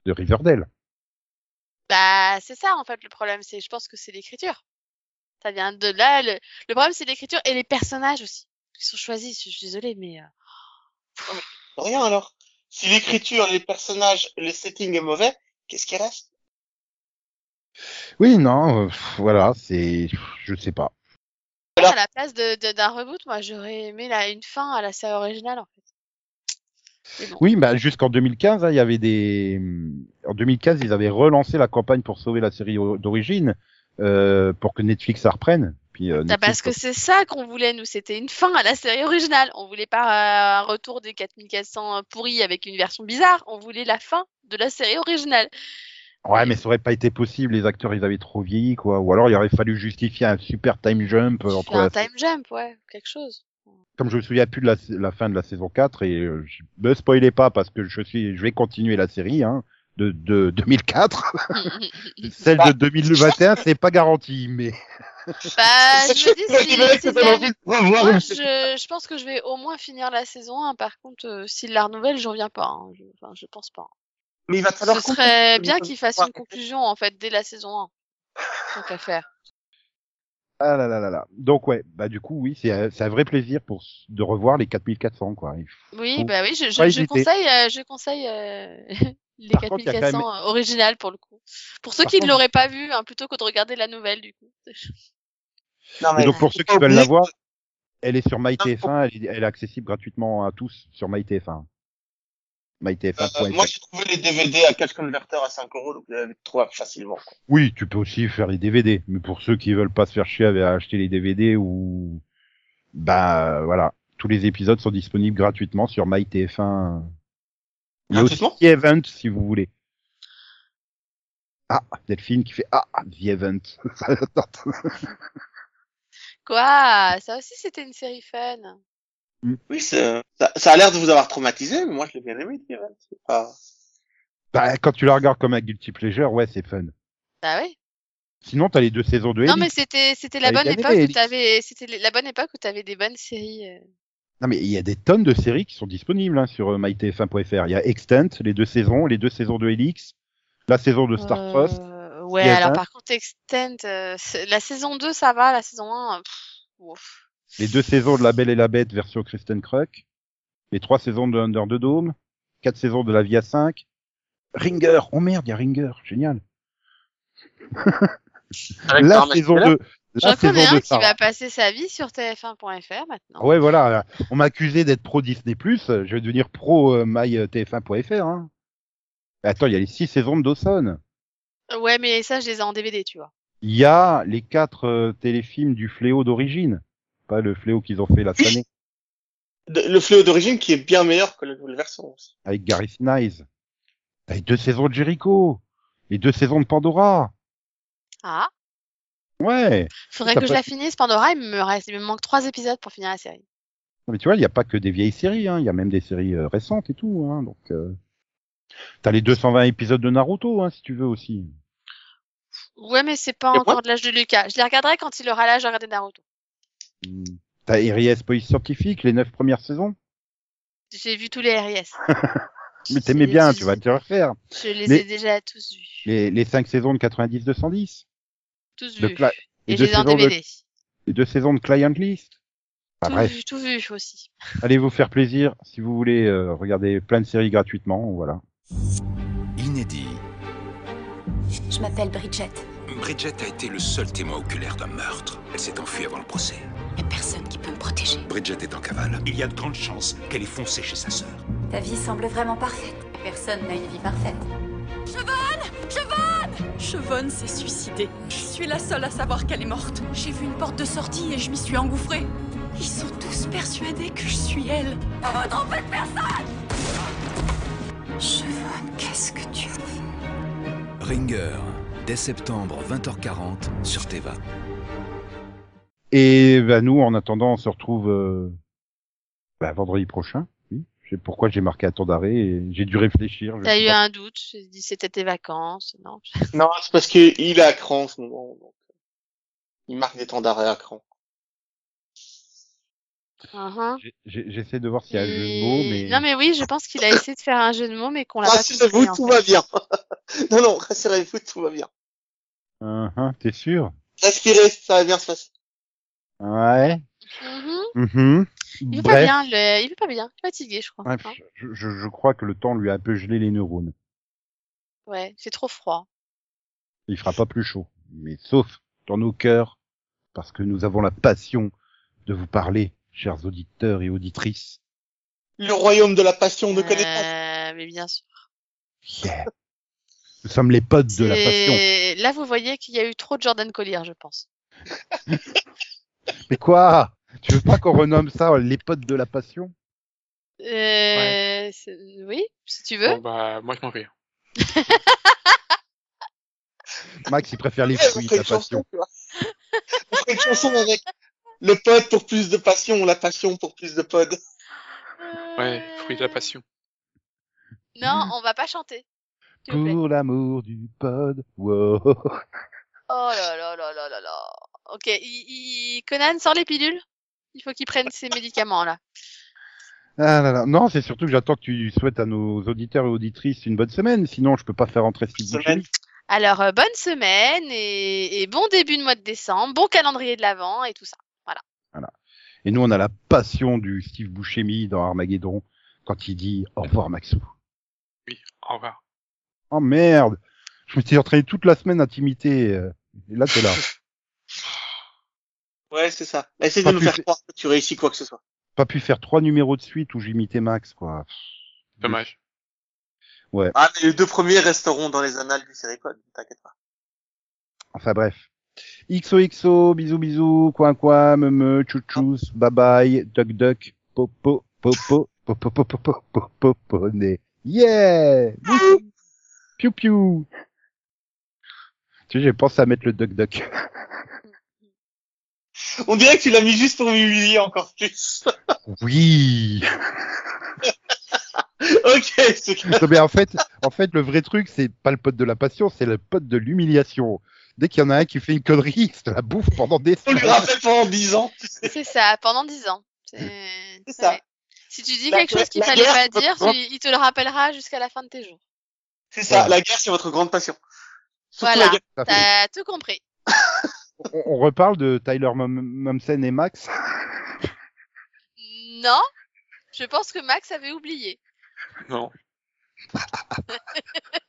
de Riverdale. Bah, c'est ça, en fait, le problème. C'est, je pense que c'est l'écriture. Ça vient de là. Le, le problème, c'est l'écriture et les personnages aussi. Qui sont choisis. Je suis désolée, mais. euh, Rien, alors. Si l'écriture, les personnages, le setting est mauvais, qu'est-ce qui reste? Oui, non, euh, voilà, c'est, je sais pas. Voilà. À la place de, de- d'un reboot, moi, j'aurais aimé la, une fin à la série originale, en fait. Bon. Oui, bah jusqu'en 2015, hein, il y avait des. En 2015, ils avaient relancé la campagne pour sauver la série d'origine, euh, pour que Netflix la reprenne. Puis, euh, Ah, parce que c'est ça qu'on voulait, nous. C'était une fin à la série originale. On voulait pas euh, un retour des 4400 pourris avec une version bizarre. On voulait la fin de la série originale. Ouais, mais ça aurait pas été possible. Les acteurs, ils avaient trop vieilli, quoi. Ou alors, il aurait fallu justifier un super time jump euh, entre un la- time jump, ouais, quelque chose. Comme je me souviens plus de la, la fin de la saison 4 et euh, je me spoilez pas parce que je suis, je vais continuer la série, hein, de, de 2004. Celle de 2021, c'est pas garanti, mais. Bah, je me dis, si, Moi, pense que je vais au moins finir la saison 1. Par contre, euh, s'il la renouvelle, je reviens pas. hein. Je, enfin, je pense pas. Mais il va falloir Ce serait bien qu'il fasse une conclusion, en fait, dès la saison 1. Tant qu'à faire. Ah là là là là. Donc ouais, bah du coup oui, c'est un- c'est un vrai plaisir pour de revoir les 4400 quoi. Oui, bah oui, je, je, je conseille, euh, je conseille euh, les Par contre, il y a quand 4400 euh, originales pour le coup. Pour ceux Par qui ne contre- l'auraient pas vu, hein, plutôt que de regarder la nouvelle du coup. Non, Mais donc pour ceux qui veulent la voir, elle est sur Non, MyTF1, elle, est- elle est accessible gratuitement à tous sur MyTF1. Euh, MyTF1.fr. moi, j'ai trouvé les DVD à Cash Converter à 5 euros, donc vous les trouver facilement. quoi. Oui, tu peux aussi faire les DVD, mais pour ceux qui veulent pas se faire chier avec à acheter les DVD ou bah voilà, tous les épisodes sont disponibles gratuitement sur MyTF1. Il y a aussi The Event si vous voulez. Ah, Delphine qui fait ah The Event. Quoi? Ça aussi, c'était une série fun. Oui, c'est- ça, ça a l'air de vous avoir traumatisé, mais moi, je l'ai bien aimé, The Event. C'est pas... bah, quand tu la regardes comme un guilty pleasure, ouais, c'est fun. Bah oui. Sinon, t'as les deux saisons de Non, Elite. mais c'était c'était la bonne époque où t'avais c'était la bonne époque où t'avais des bonnes séries. Non, mais il y a des tonnes de séries qui sont disponibles hein, sur euh, mytf1.fr. Il y a Extent, les deux saisons, les deux saisons de Helix, la saison de Starfrost. Euh, ouais, alors par contre, Extent, euh, la saison 2, ça va, la saison 1, euh, pff, ouf. Les deux saisons de La Belle et la Bête version Kristen Kruk, les trois saisons de Under the Dome, quatre saisons de La Vie à 5, Ringer, oh merde, il y a Ringer, génial. la saison 2, J'en connais un qui va passer sa vie sur TF1.fr maintenant. Ouais, voilà, on m'a accusé d'être pro Disney+, je vais devenir pro euh, mytf1.fr. Hein. Attends, il y a les six saisons de Dawson. Ouais, mais ça, je les ai en DVD, tu vois. Il y a les quatre euh, téléfilms du Fléau d'origine, pas le Fléau qu'ils ont fait la année De- le fléau d'origine qui est bien meilleur que la nouvelle version aussi. avec Gary Sinise. Les deux saisons de Jericho, les deux saisons de Pandora. Ah, Ouais. faudrait que je la finisse. Pandora, il me reste, il me manque trois épisodes pour finir la série. Non, Mais tu vois, il n'y a pas que des vieilles séries, hein. il y a même des séries euh, récentes et tout. Hein. Donc, euh... t'as les 220 épisodes de Naruto, hein, si tu veux aussi. Ouais, mais c'est pas Et encore de l'âge de Lucas. Je les regarderai quand il aura l'âge de regarder Naruto. Hmm. T'as RIS Police Scientifique, les neuf premières saisons? J'ai vu tous les RIS. Mais t'aimais bien, tu vas te les refaire. Je les Mais- ai déjà tous vus. Les, les cinq saisons de 90-210. Tous De Et les je deux saisons de- DVD. Les deux saisons de Client List? Bah, tout, bref, vu, tout vu aussi. allez vous faire plaisir si vous voulez euh, regarder plein de séries gratuitement. Voilà. Inédit. Je m'appelle Bridget. Bridget a été le seul témoin oculaire d'un meurtre. Elle s'est enfuie avant le procès. Il a personne qui peut me protéger. Bridget est en cavale. Il y a de grandes chances qu'elle ait foncé chez sa sœur. Ta vie semble vraiment parfaite. Personne n'a une vie parfaite. Chevonne s'est suicidée. Je suis la seule à savoir qu'elle est morte. J'ai vu une porte de sortie et je m'y suis engouffrée. Ils sont tous persuadés que je suis elle. On vous trompez de personne Chevonne, qu'est-ce que tu fais Ringer. Dès septembre, 20h40 sur Teva. Et bah, nous, en attendant, on se retrouve euh, bah, vendredi prochain. Pourquoi j'ai marqué un temps d'arrêt et j'ai dû réfléchir. T'as eu pas. un doute, j'ai dit c'était tes vacances, non Non, c'est parce qu'il est à cran en ce moment. Donc... Il marque des temps d'arrêt à cran. J'ai- J'essaie de voir s'il y a un jeu de mots, mais Non mais oui, je pense qu'il a essayé de faire un jeu de mots, mais qu'on l'a pas Rassurez-vous, tout va bien. non, non, rassurez-vous, tout va bien. Hein, hein, t'es sûr? Respirez, ça va bien se passer. Ouais. Mhm. Mhm. Il veut pas Bref, bien, le... il veut pas bien, il est fatigué, je crois. bref, hein. je, je, je crois que le temps lui a un peu gelé les neurones. Ouais, c'est trop froid. Il fera pas plus chaud, mais sauf dans nos cœurs, parce que nous avons la passion de vous parler, chers auditeurs et auditrices. Le royaume de la passion ne connaît pas. Euh, mais bien sûr. Yeah. Nous sommes les potes de la passion. Là, vous voyez qu'il y a eu trop de Jordan Collier, je pense. Mais quoi? Tu veux pas qu'on renomme ça les potes de la passion? Euh, Oui, si tu veux. Bon, bah, moi, je m'en vais. Max, il préfère les fruits, ferait la chanson, passion. On ferait une chanson avec le pod pour plus de passion, la passion pour plus de pod. Ouais, Euh, fruit de la passion. Non, on va pas chanter. Pour l'amour du pod. Wow. Oh là là là là là là. Ok. Conan sort les pilules? Il faut qu'il prenne ses médicaments là. Ah là là. Non, c'est surtout que j'attends que tu souhaites à nos auditeurs et auditrices une bonne semaine, sinon je peux pas faire entrer Steve. Buscemi. Alors, euh, bonne semaine et... et bon début de mois de décembre, bon calendrier de l'Avent et tout ça. Et nous, on a la passion du Steve Buscemi dans Armageddon quand il dit au revoir Maxou. Oui, au revoir. Oh merde Je m'étais entraîné toute la semaine à t'imiter. euh, Et là, t'es là. Ouais, c'est ça. Essaye de nous faire croire que tu réussis quoi que ce soit. Pas pu faire trois numéros de suite où j'imitais Max, quoi. Dommage. Ah, mais les deux premiers resteront dans les annales du série code, t'inquiète pas. Enfin bref. XOXO, bisous bisous, coin coin, me me, chouchous, bye bye, duck duck, popo, popo, popo, popo, popo, popo. Yeah! Piu piu! Tu sais, j'ai pensé à mettre le duck duck. On dirait que tu l'as mis juste pour m'humilier encore plus. Oui! ok, c'est clair. Non, mais en fait, en fait, le vrai truc, c'est pas le pote de la passion, c'est le pote de l'humiliation. Dès qu'il y en a un qui fait une connerie, c'est la bouffe pendant des On lui rappelle pendant 10 ans. C'est ça, pendant 10 ans. C'est ça. ouais. Si tu dis La- quelque chose qu'il la fallait guerre, pas dire, votre il te le rappellera jusqu'à la fin de tes jours. C'est ça, Ouais. la guerre, c'est votre grande passion. Surtout Voilà. T'as tout compris. On, on reparle de Tyler Mom- Momsen et Max? Non, je pense que Max avait oublié. Non.